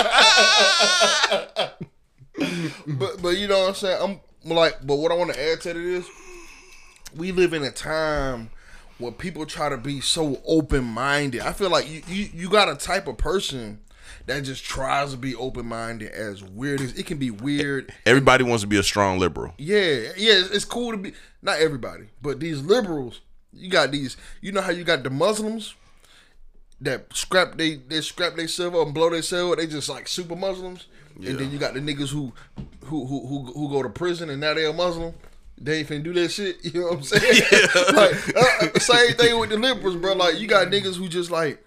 but but you know what I'm saying? I'm like, but what I want to add to it is we live in a time where people try to be so open minded. I feel like you, you you got a type of person that just tries to be open minded as weird as it can be weird. Everybody wants to be a strong liberal. Yeah, yeah, it's, cool to be not everybody, but these liberals, you got these you know how you got the Muslims that scrap they they scrap they silver and blow their silver, they just like super Muslims. And then you got the niggas who who who who, who go to prison and now they're a Muslim. They ain't finna do that shit. *laughs* You know what I'm saying? like uh, same thing with the liberals, bro. Like you got niggas who just like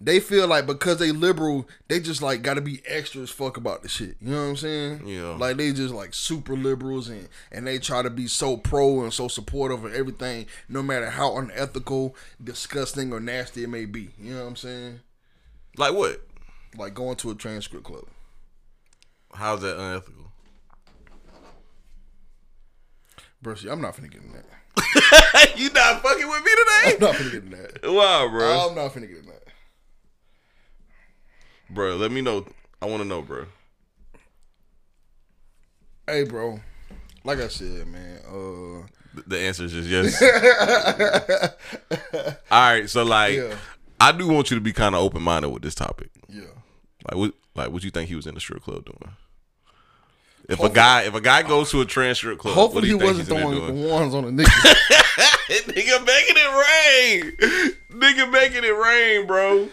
they feel like because they liberal, they just like gotta be extra as fuck about the shit. You know what I'm saying? Yeah. Like they just like super liberals and and they try to be so pro and so supportive of everything, no matter how unethical, disgusting, or nasty it may be. You know what I'm saying? Like what? Like going to a transcript club. How's that unethical? Bro, see, I'm not finna get in that. *laughs* you not fucking with me today? I'm not finna get in that. Wow, bro. I'm not finna get in that. Bro, let me know. I want to know, bro. Hey, bro. Like I said, man. Uh, The- The answer is just yes. *laughs* All right, so like, Yeah. I do want you to be kind of open minded with this topic. yeah. Like, what, like, what you think he was in the strip club doing? If a guy, if a guy goes to a trans strip club, what Hopefully he think wasn't he's in there throwing the ones on the niggas. *laughs* Nigga making it rain. Nigga making it rain, bro.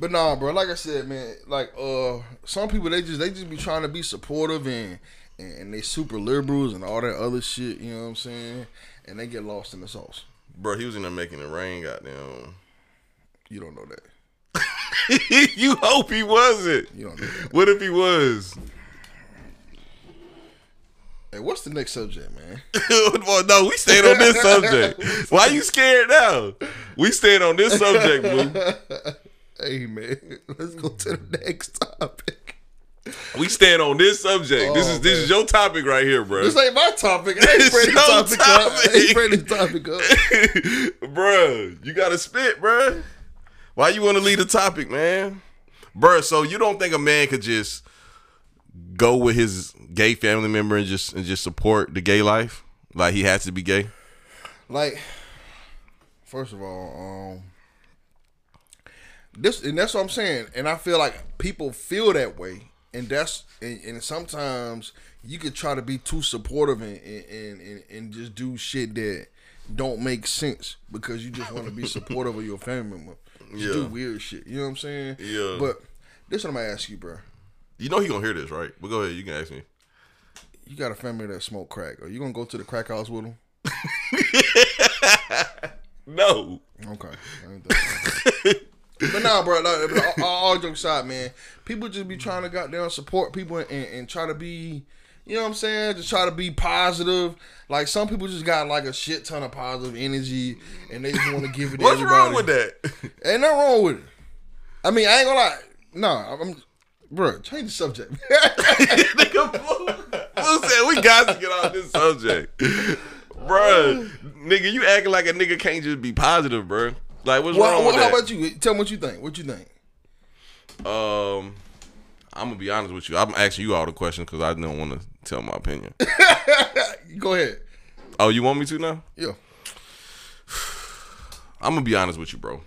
But nah, bro. Like I said, man. Like uh, some people they just they just be trying to be supportive and and they super liberals and all that other shit. You know what I'm saying? And they get lost in the sauce. Bro, he was in there making it rain. Goddamn. You don't know that. *laughs* you hope he wasn't. You don't know that. What if he was? Hey, what's the next subject, man? *laughs* well, no, we stayed on this subject. *laughs* Why you scared now? We stayed on this subject, boo. Hey, man. *laughs* Let's go to the next topic. We stand on this subject. this Oh, is this is your topic right here, bro. This ain't my topic. *laughs* I ain't It's bring your topic, up. I ain't bring topic up. *laughs* bruh, you gotta spit, bro. Why you want to lead the topic, man? bro? so you don't think a man could just go with his gay family member and just and just support the gay life? Like he has to be gay? like first of all um this and that's what i'm saying and i feel like people feel that way and that's and, and sometimes you could try to be too supportive and and, and and just do shit that don't make sense because you just want to be supportive of your family member just do weird shit you know what i'm saying Yeah. but this what i'm gonna ask you bro You know he gonna hear this, right? But go ahead, you can ask me. you got a family that smoke crack are you gonna go to the crack house with them *laughs* No. Okay. *laughs* I ain't that- but nah, bro. Like, all, all jokes aside, man. People just be trying to goddamn support people and, and try to be, you know what I'm saying? Just try to be positive. Like some people just got like a shit ton of positive energy and they just want to give it to What's everybody. wrong with that? Ain't nothing wrong with it. I mean, I ain't gonna lie. Nah, I'm, bro. Change the subject. nigga, Blue, Blue said we got to get off this subject. Bruh, nigga, you acting like a nigga can't just be positive, bruh. Like, what's well, wrong well, with how that? about you? Tell me what you think. What you think? Um, I'm gonna be honest with you. I'm asking you all the questions because I don't want to tell my opinion. *laughs* Go ahead. oh, you want me to now? Yeah. *sighs* I'm gonna be honest with you, bro.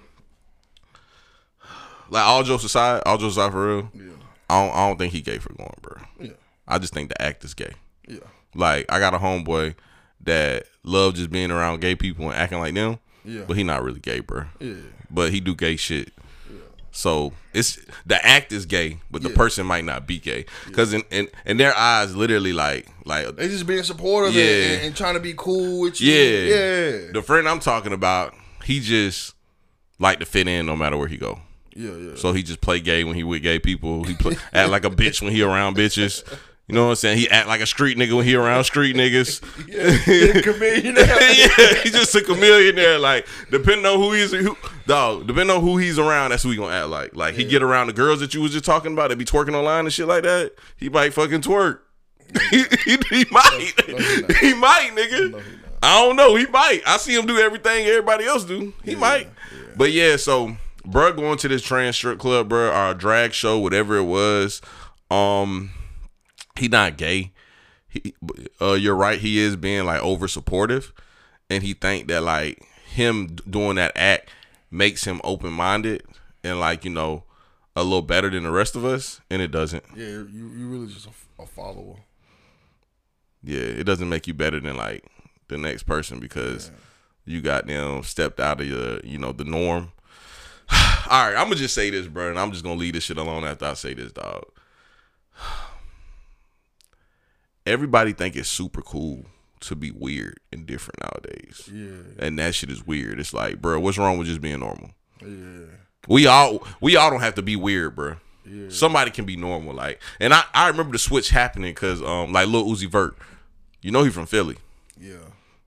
Like all jokes aside, all jokes aside for real. Yeah. I don't, I don't think he gay for going, bro. Yeah. I just think the act is gay. Yeah. Like I got a homeboy that love just being around gay people and acting like them. Yeah. But he not really gay, bro. Yeah. But he do gay shit. So it's the act is gay, but the Yeah. person might not be gay. Cause in, in in their eyes, literally like like They just being supportive Yeah. and, and, and trying to be cool with you. yeah, Yeah. The friend I'm talking about, he just like to fit in no matter where he go. Yeah, yeah. So he just play gay when he with gay people. He play, act like a bitch when he around bitches. *laughs* You know what I'm saying? He act like a street nigga when he around street niggas. *laughs* yeah. Chameleon. *laughs* yeah, he just a chameleon there. Like depending on who he's, who, dog. Depending on who he's around, that's who he gonna act like. Like he get around the girls that you was just talking about that be twerking online and shit like that. He might fucking twerk. *laughs* he, he, he might. he not. he might, nigga. I don't know. He might. I see him do everything everybody else do. He might. But yeah, so bruh going to this trans strip club, bruh, or a drag show, whatever it was. Um, he not gay. He, uh, you're right. He is being like over supportive, and he think that like him doing that act makes him open minded and like you know a little better than the rest of us, and it doesn't. Yeah, you you really just a, a follower. Yeah, it doesn't make you better than like the next person because you got them stepped out of your you know the norm. *sighs* All right, I'm gonna just say this, bro, and I'm just gonna leave this shit alone after I say this, dog. Everybody think it's super cool to be weird and different nowadays. Yeah, And that shit is weird. It's like, bro, what's wrong with just being normal? yeah, We all we all don't have to be weird, bro. yeah. Somebody can be normal, like. And I I remember the switch happening because um like Lil Uzi Vert, you know he from Philly, Yeah,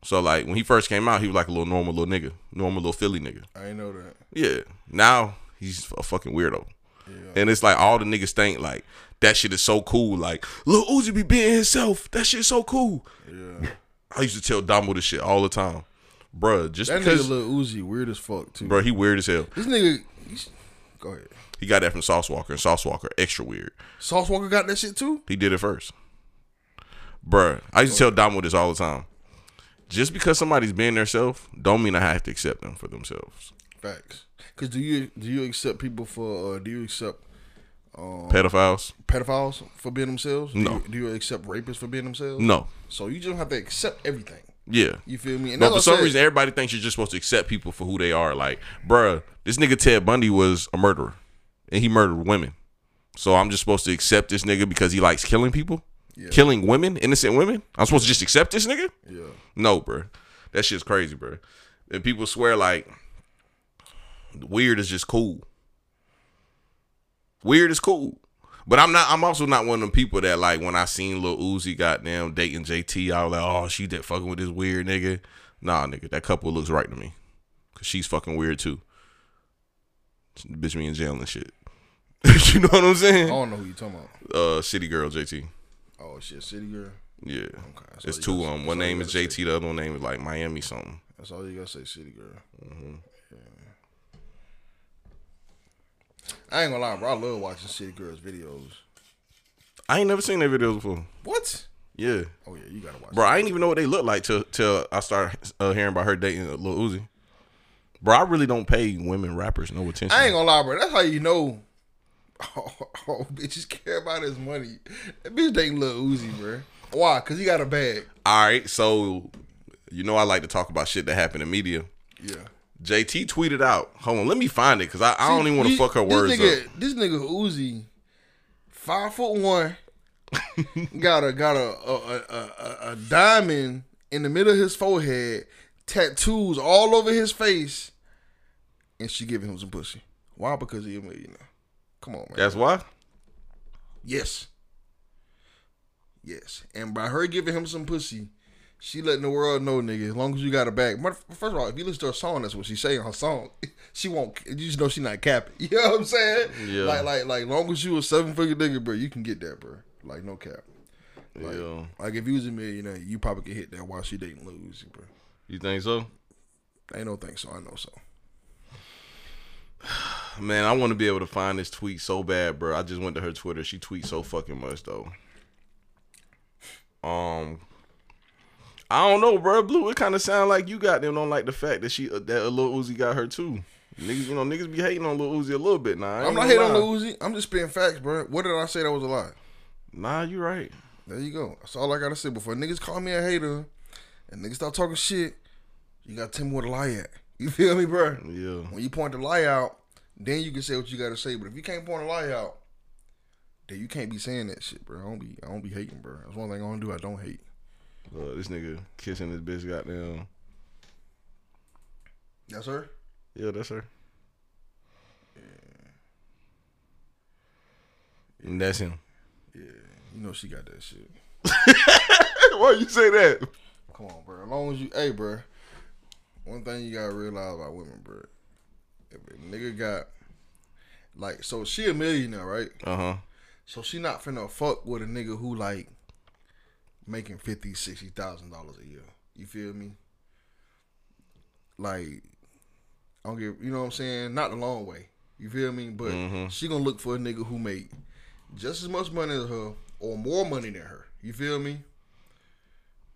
so like when he first came out, he was like a little normal little nigga, normal little Philly nigga. I ain't know that. Yeah. Now he's a fucking weirdo, Yeah, and it's like all the niggas think like that shit is so cool. Like Lil Uzi be being himself. That shit's so cool. yeah. I used to tell Damo this shit all the time, bruh. Just That because, nigga Lil Uzi weird as fuck too. bruh, he weird as hell. This nigga, go ahead. He got that from Sauce Walka, and Sauce Walka extra weird. Sauce Walka got that shit too. He did it first. Bruh, I used to tell Damo this all the time. Just because somebody's being themselves, don't mean I have to accept them for themselves. Facts. Cause do you do you accept people for uh, do you accept um, Pedophiles? pedophiles for being themselves? Do No. You, do you accept rapists for being themselves? No. So you just have to accept everything. Yeah. You feel me? And But that's for some said. reason, everybody thinks you're just supposed to accept people for who they are. Like, bruh, this nigga Ted Bundy was a murderer, and he murdered women. So I'm just supposed to accept this nigga because he likes killing people, killing women, innocent women. I'm supposed to just accept this nigga? yeah, No, bruh. That shit's crazy, bruh. And people swear like weird is just cool. Weird is cool. But I'm not I'm also not one of them people that like when I seen Lil Uzi goddamn dating JT, I was like, oh, she that fucking with this weird nigga. Nah, nigga, that couple looks right to me. Cause she's fucking weird too. Bitch me in jail and shit. *laughs* you know what I'm saying? I don't know who you talking about. Uh City Girl JT. Oh shit, City Girl. Yeah. Okay, It's two of them. that's One name is JT, the other one name is like Miami something. That's all you gotta say, City Girl. Mm-hmm. Yeah. I ain't gonna lie, bro. I love watching City Girls videos. I ain't never seen their videos before. What? Yeah, Oh yeah, you gotta watch. bro. I ain't even know what they look like till till I start uh, hearing about her dating Lil Uzi. Bro, I really don't pay women rappers no attention. I ain't gonna lie, bro. That's how you know. *laughs* Oh, oh, bitches care about his money. That bitch dating Lil Uzi, bro. Why? Cause he got a bag. All right, so you know I like to talk about shit that happened in media. Yeah. JT tweeted out. Hold on, let me find it because I, I don't even want to fuck her this words nigga, up. This nigga Uzi, five foot one, *laughs* got a got a a, a a a diamond in the middle of his forehead, tattoos all over his face, and she giving him some pussy. Why? Because he a millionaire. Come on, man. That's why. yes. Yes, and by her giving him some pussy, she letting the world know, nigga. As long as you got her back. First of all, if you listen to her song, that's what she say in her song. *laughs* She won't. You just know she not capping. *laughs* You know what I'm saying? Yeah. Like, like, like, long as you a seven figure nigga, bro, you can get that, bro. Like, no cap. Like, yeah, like if you was a millionaire, you probably could hit that while she dating Lil Uzi, bro. you think so? Ain't no think so. I know so. *sighs* Man, I want to be able to find this tweet so bad, bro. I just went to her Twitter. She tweets so fucking much though. Um, I don't know, bro. Blue, it kind of sound like you got them don't like the fact that she uh, that a little Uzi got her too. Niggas, you know, niggas be hating on Lil Uzi a little bit now. Ain't I'm not hating on lie. Lil Uzi. I'm just spitting facts, bro. What did I say that was a lie? Nah, you right. There you go. That's all I gotta say. Before niggas call me a hater and niggas start talking shit, you got ten more to lie at. You feel me, bro? Yeah. When you point the lie out, then you can say what you gotta say. But if you can't point a lie out, then you can't be saying that shit, bro. I don't be I don't be hating, bro. That's one thing I don't do. I don't hate. Uh, this nigga kissing this bitch goddamn. That's her. Yeah, that's her. And that's him. Yeah. You know she got that shit. *laughs* Why you say that? Come on, bro. As long as you, hey, bro. One thing you gotta realize about women, bro. If a nigga got, like, so she a millionaire, right? Uh huh. So she not finna fuck with a nigga who like making fifty, sixty thousand dollars a year. You feel me? Like, I don't give. You know what I'm saying? Not the long way. You feel me? But mm-hmm. she gonna look for a nigga who make just as much money as her or more money than her. You feel me?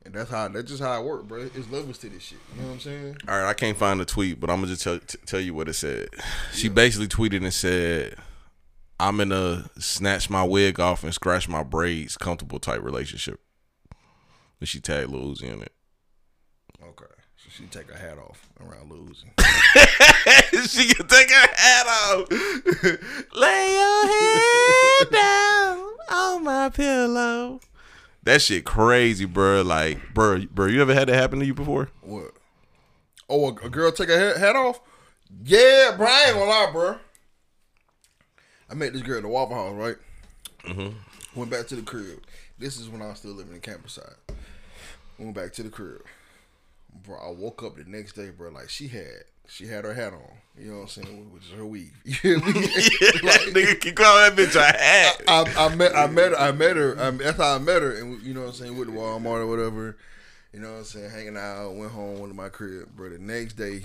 And that's how that's just how it work, bro. It's levels to this shit. You know what I'm saying? All right, I can't find the tweet, but I'm gonna just tell t- tell you what it said. She basically tweeted and said, "I'm in a snatch my wig off and scratch my braids comfortable type relationship." And she tagged Lil Uzi in it. Okay. So she take her hat off around losing. *laughs* she can take her hat off. Lay your head *laughs* down on my pillow. That shit crazy, bro. Like, bro, bro, you ever had that happen to you before? What? Oh, a, a girl take her hat, off? Yeah, bro. I ain't gonna lie, bro. I met this girl at the Waffle House, right? Mm-hmm. Went back to the crib. This is when I was still living in campus side. Went back to the crib. Bro, I woke up the next day, bro, like she had she had her hat on. You know what I'm saying? Which is her weave. *laughs* You me? *laughs* *laughs* like, Nigga keep calling that bitch a hat. I, I met I met her I met her I, that's how I met her and you know what I'm saying with the Walmart or whatever you know what I'm saying hanging out went home went to my crib bro the next day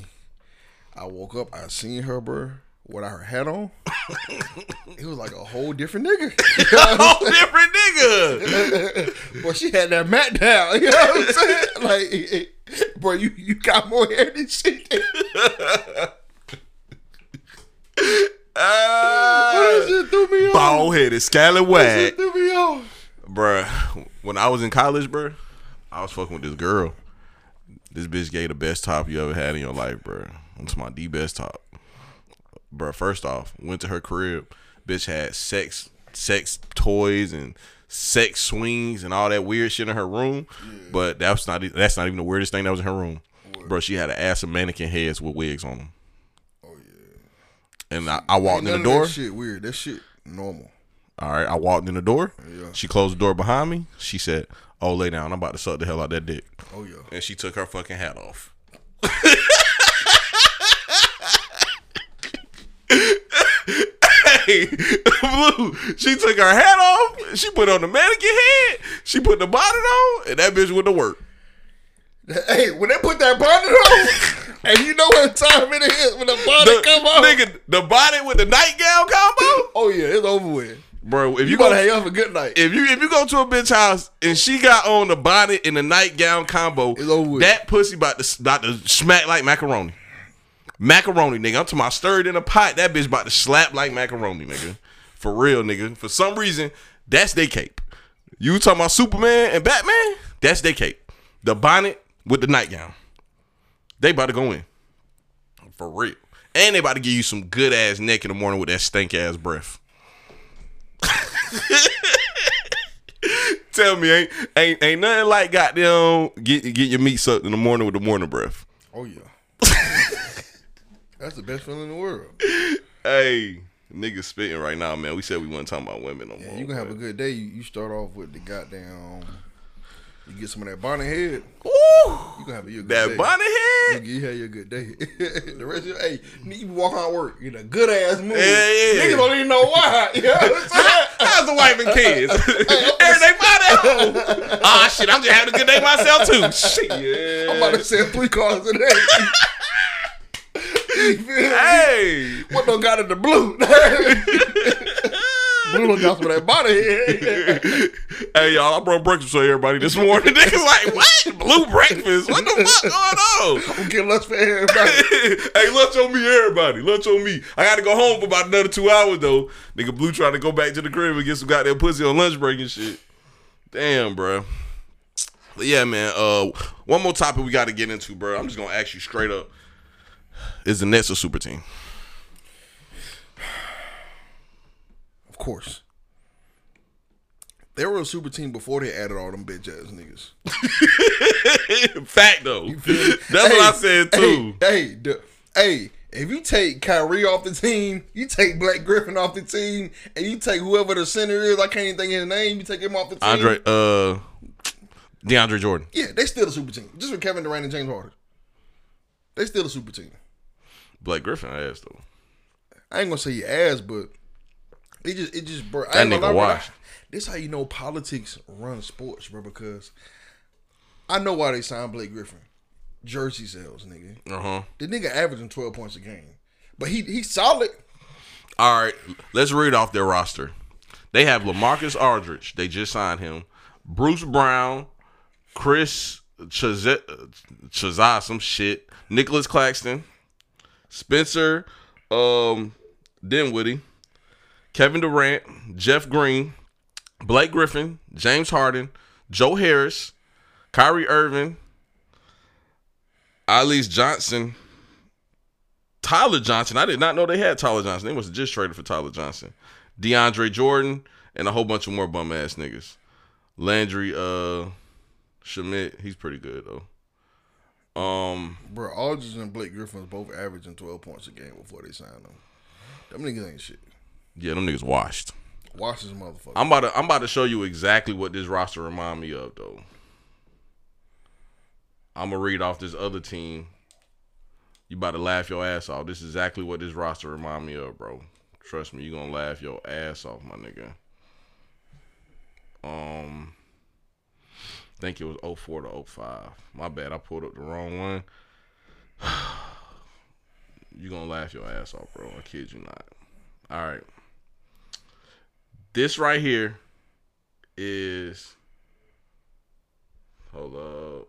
I woke up I seen her bro without her hat on *laughs* it was like a whole different nigga *laughs* Whole different nigga. *laughs* but she had that mat down you know what I'm saying like bro you you got more hair than shit Ah, that shit threw me off bald headed, scallywag. threw me off Bruh, when I was in college, bruh, I was fucking with this girl. This bitch gave the best top you ever had in your life, bruh. It's my D best top. Bruh, first off, went to her crib. Bitch had sex sex toys and sex swings and all that weird shit in her room. But that's not that's not even the weirdest thing that was in her room. Bro, she had an ass of mannequin heads with wigs on them. Oh yeah. And I, I walked in the door. that shit weird that shit normal All right, I walked in the door. Yeah. She closed the door behind me. She said, "Oh, lay down. I'm about to suck the hell out that dick." oh yeah And she took her fucking hat off. *laughs* hey, Blue, she took her hat off. She put on the mannequin head. She put the bonnet on, and that bitch went to work. Hey, when they put that bonnet on, *laughs* and you know what time it is when the bonnet The, come on. nigga, the bonnet with the nightgown combo, Oh yeah, it's over with. bro. If you, You go gotta hang up a good night. if you if you go to a bitch house and she got on the bonnet and the nightgown combo, It's over with. that pussy about to about to smack like macaroni. Macaroni, nigga. I'm talking about stirred in a pot. That bitch about to slap like macaroni, nigga. For real, nigga. For some reason, that's they cape. You talking about Superman and Batman? That's they cape. The bonnet with the nightgown. They about to go in. For real. And they about to give you some good ass neck in the morning with that stink ass breath. *laughs* Tell me, ain't ain't ain't nothing like goddamn get get your meat sucked in the morning with the morning breath. Oh yeah. *laughs* That's the best feeling in the world. Hey, niggas spitting right now, man. We said we wasn't talking about women no more. Yeah, you gonna have a good day. You, you start off with the goddamn. You get some of that bonnet head. Ooh, You gonna have a good that day. That bonnet head. you have your good day. *laughs* the rest of your, hey, you walk on work, you get a good ass move. Yeah, yeah. Niggas don't even know why. *laughs* You know what I'm saying? How's the wife and kids? Everything fine at home. Ah, shit, I'm just having a good day myself too. *laughs* Shit. I'm about to send three cars a day. You *laughs* feel me? Hey. What don't got in the blue? *laughs* blue got some of that body here. *laughs* Hey y'all, I brought breakfast for everybody this morning. Niggas like, what? Blue breakfast? What the fuck going on? I'm getting lunch for everybody. hey, lunch on me, everybody. Lunch on me. I got to go home for about another two hours though. Nigga Blue trying to go back to the crib and get some goddamn pussy on lunch break and shit. Damn, bro. But yeah, man. Uh, one more topic we got to get into, bro. I'm just gonna ask you straight up: Is the Nets a super team? Of course. They were a super team before they added all them bitch ass niggas. *laughs* Fact though. *laughs* That's what I said too. Hey, hey, the, hey, if you take Kyrie off the team, you take Blake Griffin off the team, and you take whoever the center is, I can't even think of his name, you take him off the team. Andre, uh, DeAndre Jordan. Yeah, they still a super team. Just with Kevin Durant and James Harden. They still a super team. Blake Griffin ass though. I ain't gonna say your ass, but it just it just bro. I That ain't nigga washed. This how you know politics run sports, bro. Because I know why they signed Blake Griffin. Jersey sales, nigga. Uh huh. The nigga averaging twelve points a game, but he he's solid. All right, let's read off their roster. They have Lamarcus Aldridge. They just signed him. Bruce Brown, Chris Chazet, Chazah, some shit. Nicholas Claxton, Spencer um, Dinwiddie, Kevin Durant, Jeff Green, Blake Griffin, James Harden, Joe Harris, Kyrie Irving, Alize Johnson, Tyler Johnson. I did not know they had Tyler Johnson. They have just traded for Tyler Johnson. DeAndre Jordan and a whole bunch of more bum ass niggas. Landry uh Shamet, he's pretty good though. Um Bro, Aldridge and Blake Griffin was both averaging twelve points a game before they signed them. Them niggas ain't shit. yeah, them niggas washed. Watch this motherfucker. I'm about to I'm about to show you exactly what this roster remind me of though. I'm gonna read off this other team. You about to laugh your ass off. This is exactly what this roster remind me of, bro. Trust me, you gonna laugh your ass off, my nigga. Um, Think it was 04 to 05. My bad, I pulled up the wrong one. *sighs* you gonna laugh your ass off, bro. I kid you not. All right. This right here is hold up.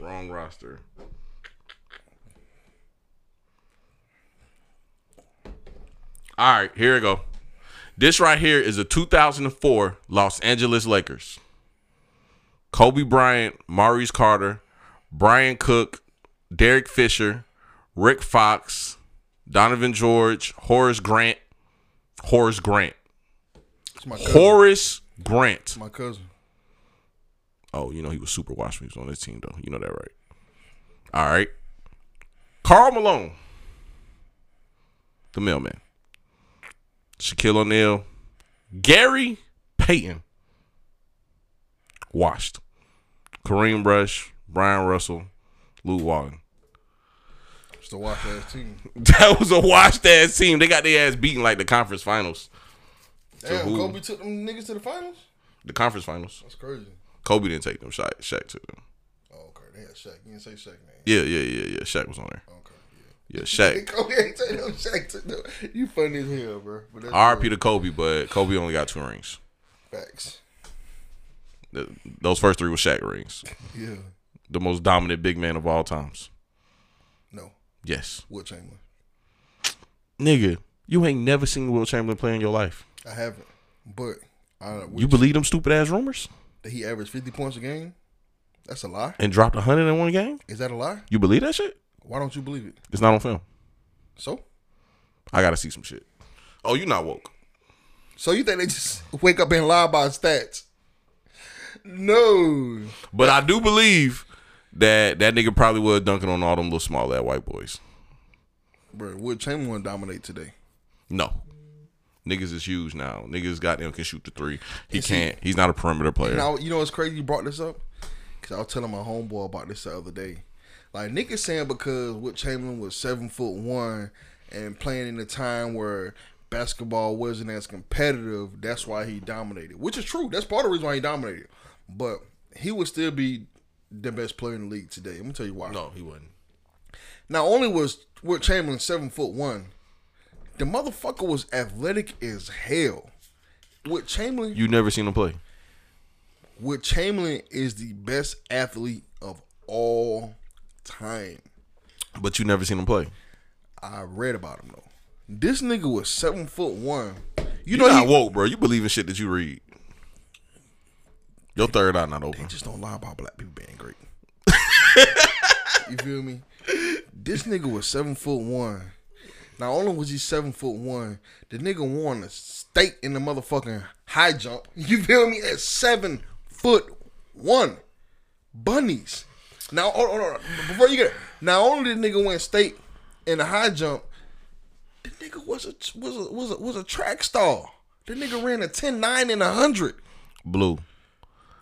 Wrong roster. All right, here we go. This right here is a 2004 Los Angeles Lakers. Kobe Bryant, Maurice Carter, Brian Cook, Derek Fisher, Rick Fox, Donovan George, Horace Grant, Horace Grant, It's my. Horace Grant. my cousin. Oh, you know he was super washed when he was on this team, though. You know that, right? All right. Karl Malone, the mailman. Shaquille O'Neal, Gary Payton, washed. Kareem Rush, Bryon Russell, Luke Walton. Just a watch ass team. *laughs* That was a washed ass team. They got their ass beaten like the conference finals. Damn, who? Kobe took them niggas to the finals. The conference finals. That's crazy. Kobe didn't take them. Shaq, Shaq took them. Oh, okay. They had Shaq. You didn't say Shaq name. Yeah, yeah, yeah, yeah. Shaq was on there. Okay. Yeah, Yeah. Shaq. *laughs* Kobe ain't take them. Shaq took them. You funny as hell, bro. RP to Kobe, but Kobe only got two rings. facts. Th- Those first three were Shaq rings. Yeah. The most dominant big man of all times. No. Yes. Wilt Chamberlain. Nigga, you ain't never seen Wilt Chamberlain play in your life. I haven't. But I You believe them stupid ass rumors? that he averaged fifty points a game? That's a lie. And dropped 100 in one game? Is that a lie? You believe that shit? Why don't you believe it? It's not on film. So? I gotta see some shit. Oh, you not woke. So you think they just *laughs* wake up and lie about stats? No. But I do believe that that nigga probably was dunking on all them little small ass white boys. Bro, Wilt Chamberlain dominate today. No. Niggas is huge now. Niggas goddamn can shoot the three. He And can't. He's not a perimeter player. Now you know what's crazy? You brought this up because I was telling my homeboy about this the other day. Like niggas saying because Wilt Chamberlain was seven foot one and playing in a time where basketball wasn't as competitive, that's why he dominated. Which is true. That's part of the reason why he dominated. But he would still be the best player in the league today. I'm gonna tell you why. No, he wasn't. Not only was Wilt Chamberlain seven foot one, the motherfucker was athletic as hell. Wilt Chamberlain You never seen him play. Wilt Chamberlain is the best athlete of all time. But you never seen him play. I read about him though. This nigga was seven foot one. You You know not he, woke, bro. You believe in shit that you read. Your third eye not open. They Just don't lie about black people being great. *laughs* you feel me? This nigga was seven foot one. Not only was he seven foot one, the nigga won a state in the motherfucking high jump. *laughs* You feel me? At seven foot one. Bunnies. Now, hold on, hold on. before you get it, not only the nigga win state in the high jump, the nigga was a was a was a, was a track star. The nigga ran a 10-9 in a hundred. Blue.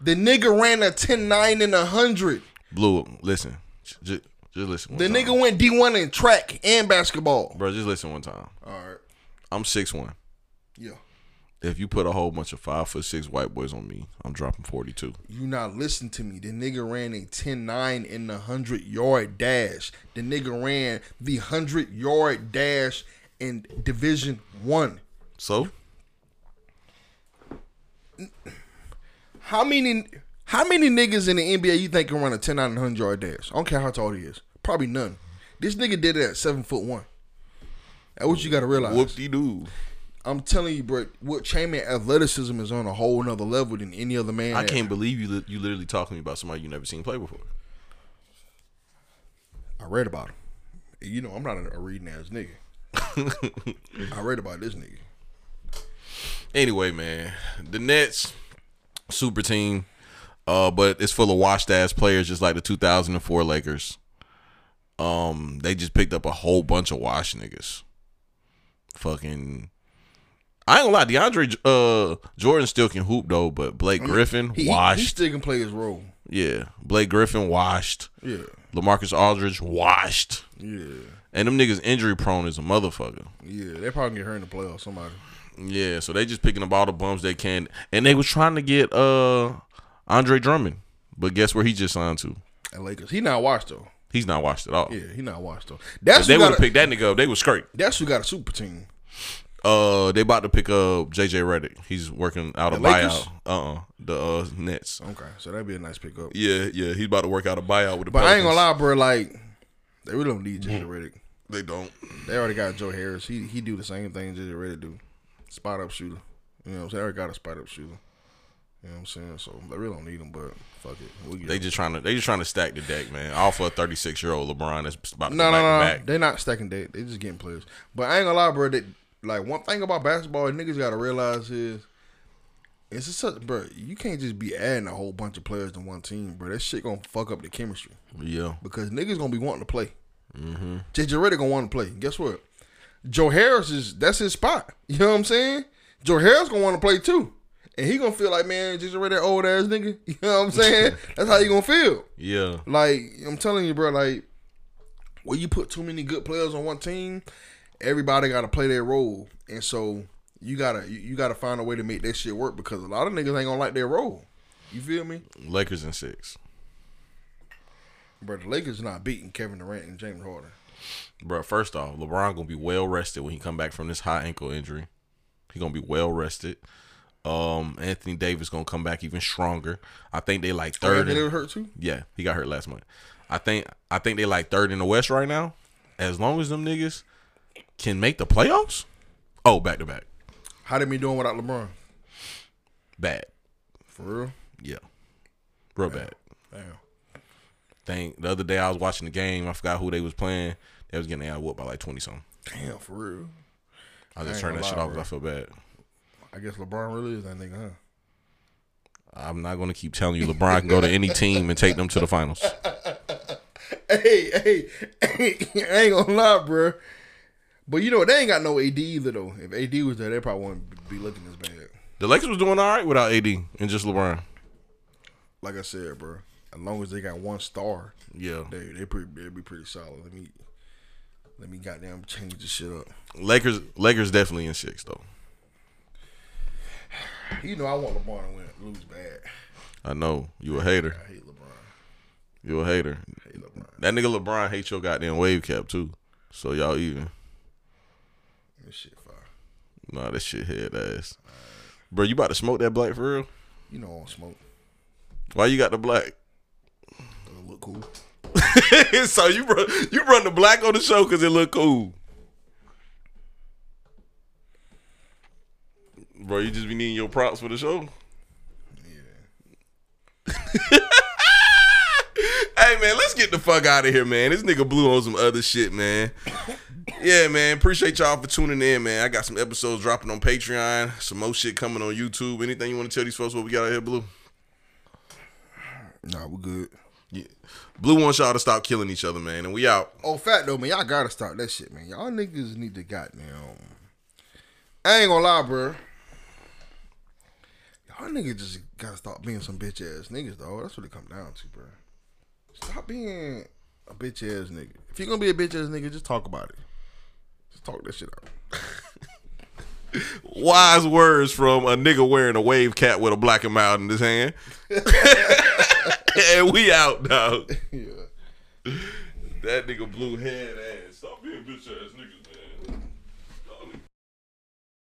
The nigga ran a 10-9 in a hundred. Blue. Listen. Just, just listen. The time. nigga went D one in track and basketball. Bro, just listen one time. All right. I'm six one. Yeah. If you put a whole bunch of five foot six white boys on me, I'm dropping forty two. You not listen to me. The nigga ran a 10-9 in the 100 yard dash. The nigga ran the 100 yard dash in Division 1. So How many how many niggas in the NBA you think can run a 10 9 and 100 yard dash? I don't care how tall he is. Probably none. This nigga did it at 7 foot 1. That's what you got to realize. whoop de doo. I'm telling you, bro, what Champion athleticism is on a whole nother level than any other man. I can't believe you. li- You literally talking to me about somebody you never seen play before. I read about him. You know, I'm not a, a reading ass nigga. *laughs* I read about this nigga. Anyway, man, the Nets super team, uh, but it's full of washed ass players, just like the 2004 Lakers. Um, they just picked up a whole bunch of washed niggas. Fucking, I ain't gonna lie, DeAndre uh Jordan still can hoop though, but Blake Griffin He, he, washed. he still can play his role. yeah, Blake Griffin washed. Yeah, Lamarcus Aldridge washed. yeah, And them niggas injury prone as a motherfucker. yeah. They probably get hurt in the playoffs. Somebody. Yeah, so they just picking up all the bums they can, and they was trying to get uh Andre Drummond, but guess where he just signed to? At Lakers, he not washed though. He's not washed at all. Yeah, he not washed though. If That's they would have picked that nigga up. They was straight. that's who got a super team. Uh, they about to pick up JJ Redick. He's working out a Lakers? buyout. Uh, uh the uh Nets. Okay, so that'd be a nice pickup. Yeah, yeah, he's about to work out a buyout with the. But I ain't gonna lie, bro. Like they really don't need J.J. Redick. They don't. They already got Joe Harris. He he do the same thing J.J. Redick do. Spot up shooter. You know what I'm saying? They got a spot up shooter. You know what I'm saying? So they really don't need him. But fuck it, we'll They just trying to. They just trying to stack the deck, man. All for a 36 year old LeBron that's about to No, no, back no, back. They not stacking debt. They just getting players. But I ain't gonna lie, bro. That like one thing about basketball, niggas gotta realize is it's just such, bro. You can't just be adding a whole bunch of players to one team, bro. That shit gonna fuck up the chemistry Yeah, because niggas gonna be wanting to play. Mm-hmm. JJ Redick gonna want to play. Guess what? Joe Harris is that's his spot. You know what I'm saying? Joe Harris gonna want to play too, and he gonna feel like man, JJ Redick old ass nigga. *laughs* You know what I'm saying? *laughs* that's how you gonna feel. yeah. Like I'm telling you, bro. Like when you put too many good players on one team, everybody got to play their role, and so you gotta you, you gotta find a way to make that shit work because a lot of niggas ain't gonna like their role. You feel me, Lakers in six. bro? The Lakers not beating Kevin Durant and James Harden. Bro, first off, LeBron gonna be well rested when he come back from this high ankle injury. He gonna be well rested. Um, Anthony Davis gonna come back even stronger. I think they like Third, in- were hurt too. yeah, he got hurt last month. I think I think they like third in the West right now. As long as them niggas can make the playoffs. Oh, back to back, How did be doing without LeBron? bad. For real? Yeah, real bad. Damn. Think the other day I was watching the game. I forgot who they was playing. They was getting out whooped by like twenty something. Damn, for real. I just turned that gonna shit lie, off because. I feel bad. I guess LeBron really is that nigga, huh? I'm not gonna keep telling you LeBron can go to any team and take them to the finals. *laughs* Hey, hey, hey, I ain't gonna lie, bro. But you know they ain't got no AD either though. If AD was there, they probably wouldn't be looking as bad. The Lakers was doing all right without AD and just LeBron. Like I said, bro. As long as they got one star, Yeah, they they pretty they be pretty solid. Let me let me goddamn change this shit up. Lakers Lakers definitely in six though. You know I want LeBron to win, lose bad. I know you a hater. I hate LeBron. You a hater. I hate LeBron. That nigga LeBron hates your goddamn wave cap too. So y'all even. This shit fire. Nah, this shit head ass. Bro, you about to smoke that black for real? You know I don't smoke. Why you got the black? Doesn't look cool. *laughs* so you run you run the black on the show because it look cool. Bro, you just be needing your props for the show. Yeah. *laughs* hey man, let's get the fuck out of here, man. This nigga blew on some other shit, man. Yeah, man. Appreciate y'all for tuning in, man. I got some episodes dropping on Patreon, some more shit coming on YouTube. Anything you want to tell these folks what we got out here, Blue? Nah, we're good. Yeah. Blue wants y'all to stop killing each other, man. And we out. Oh, fat though, man. Y'all gotta stop that shit, man. Y'all niggas need to goddamn. I ain't gonna lie, bro. Y'all niggas just gotta stop being some bitch ass niggas, though. That's what it come down to, bro. Stop being a bitch ass nigga. If you're gonna be a bitch ass nigga, just talk about it. Just talk that shit out. *laughs* Wise words from a nigga wearing a wave cap with a black and mild in his hand. *laughs* *laughs* and we out, dog. *laughs* yeah. That nigga blue head ass. Stop being bitch ass niggas.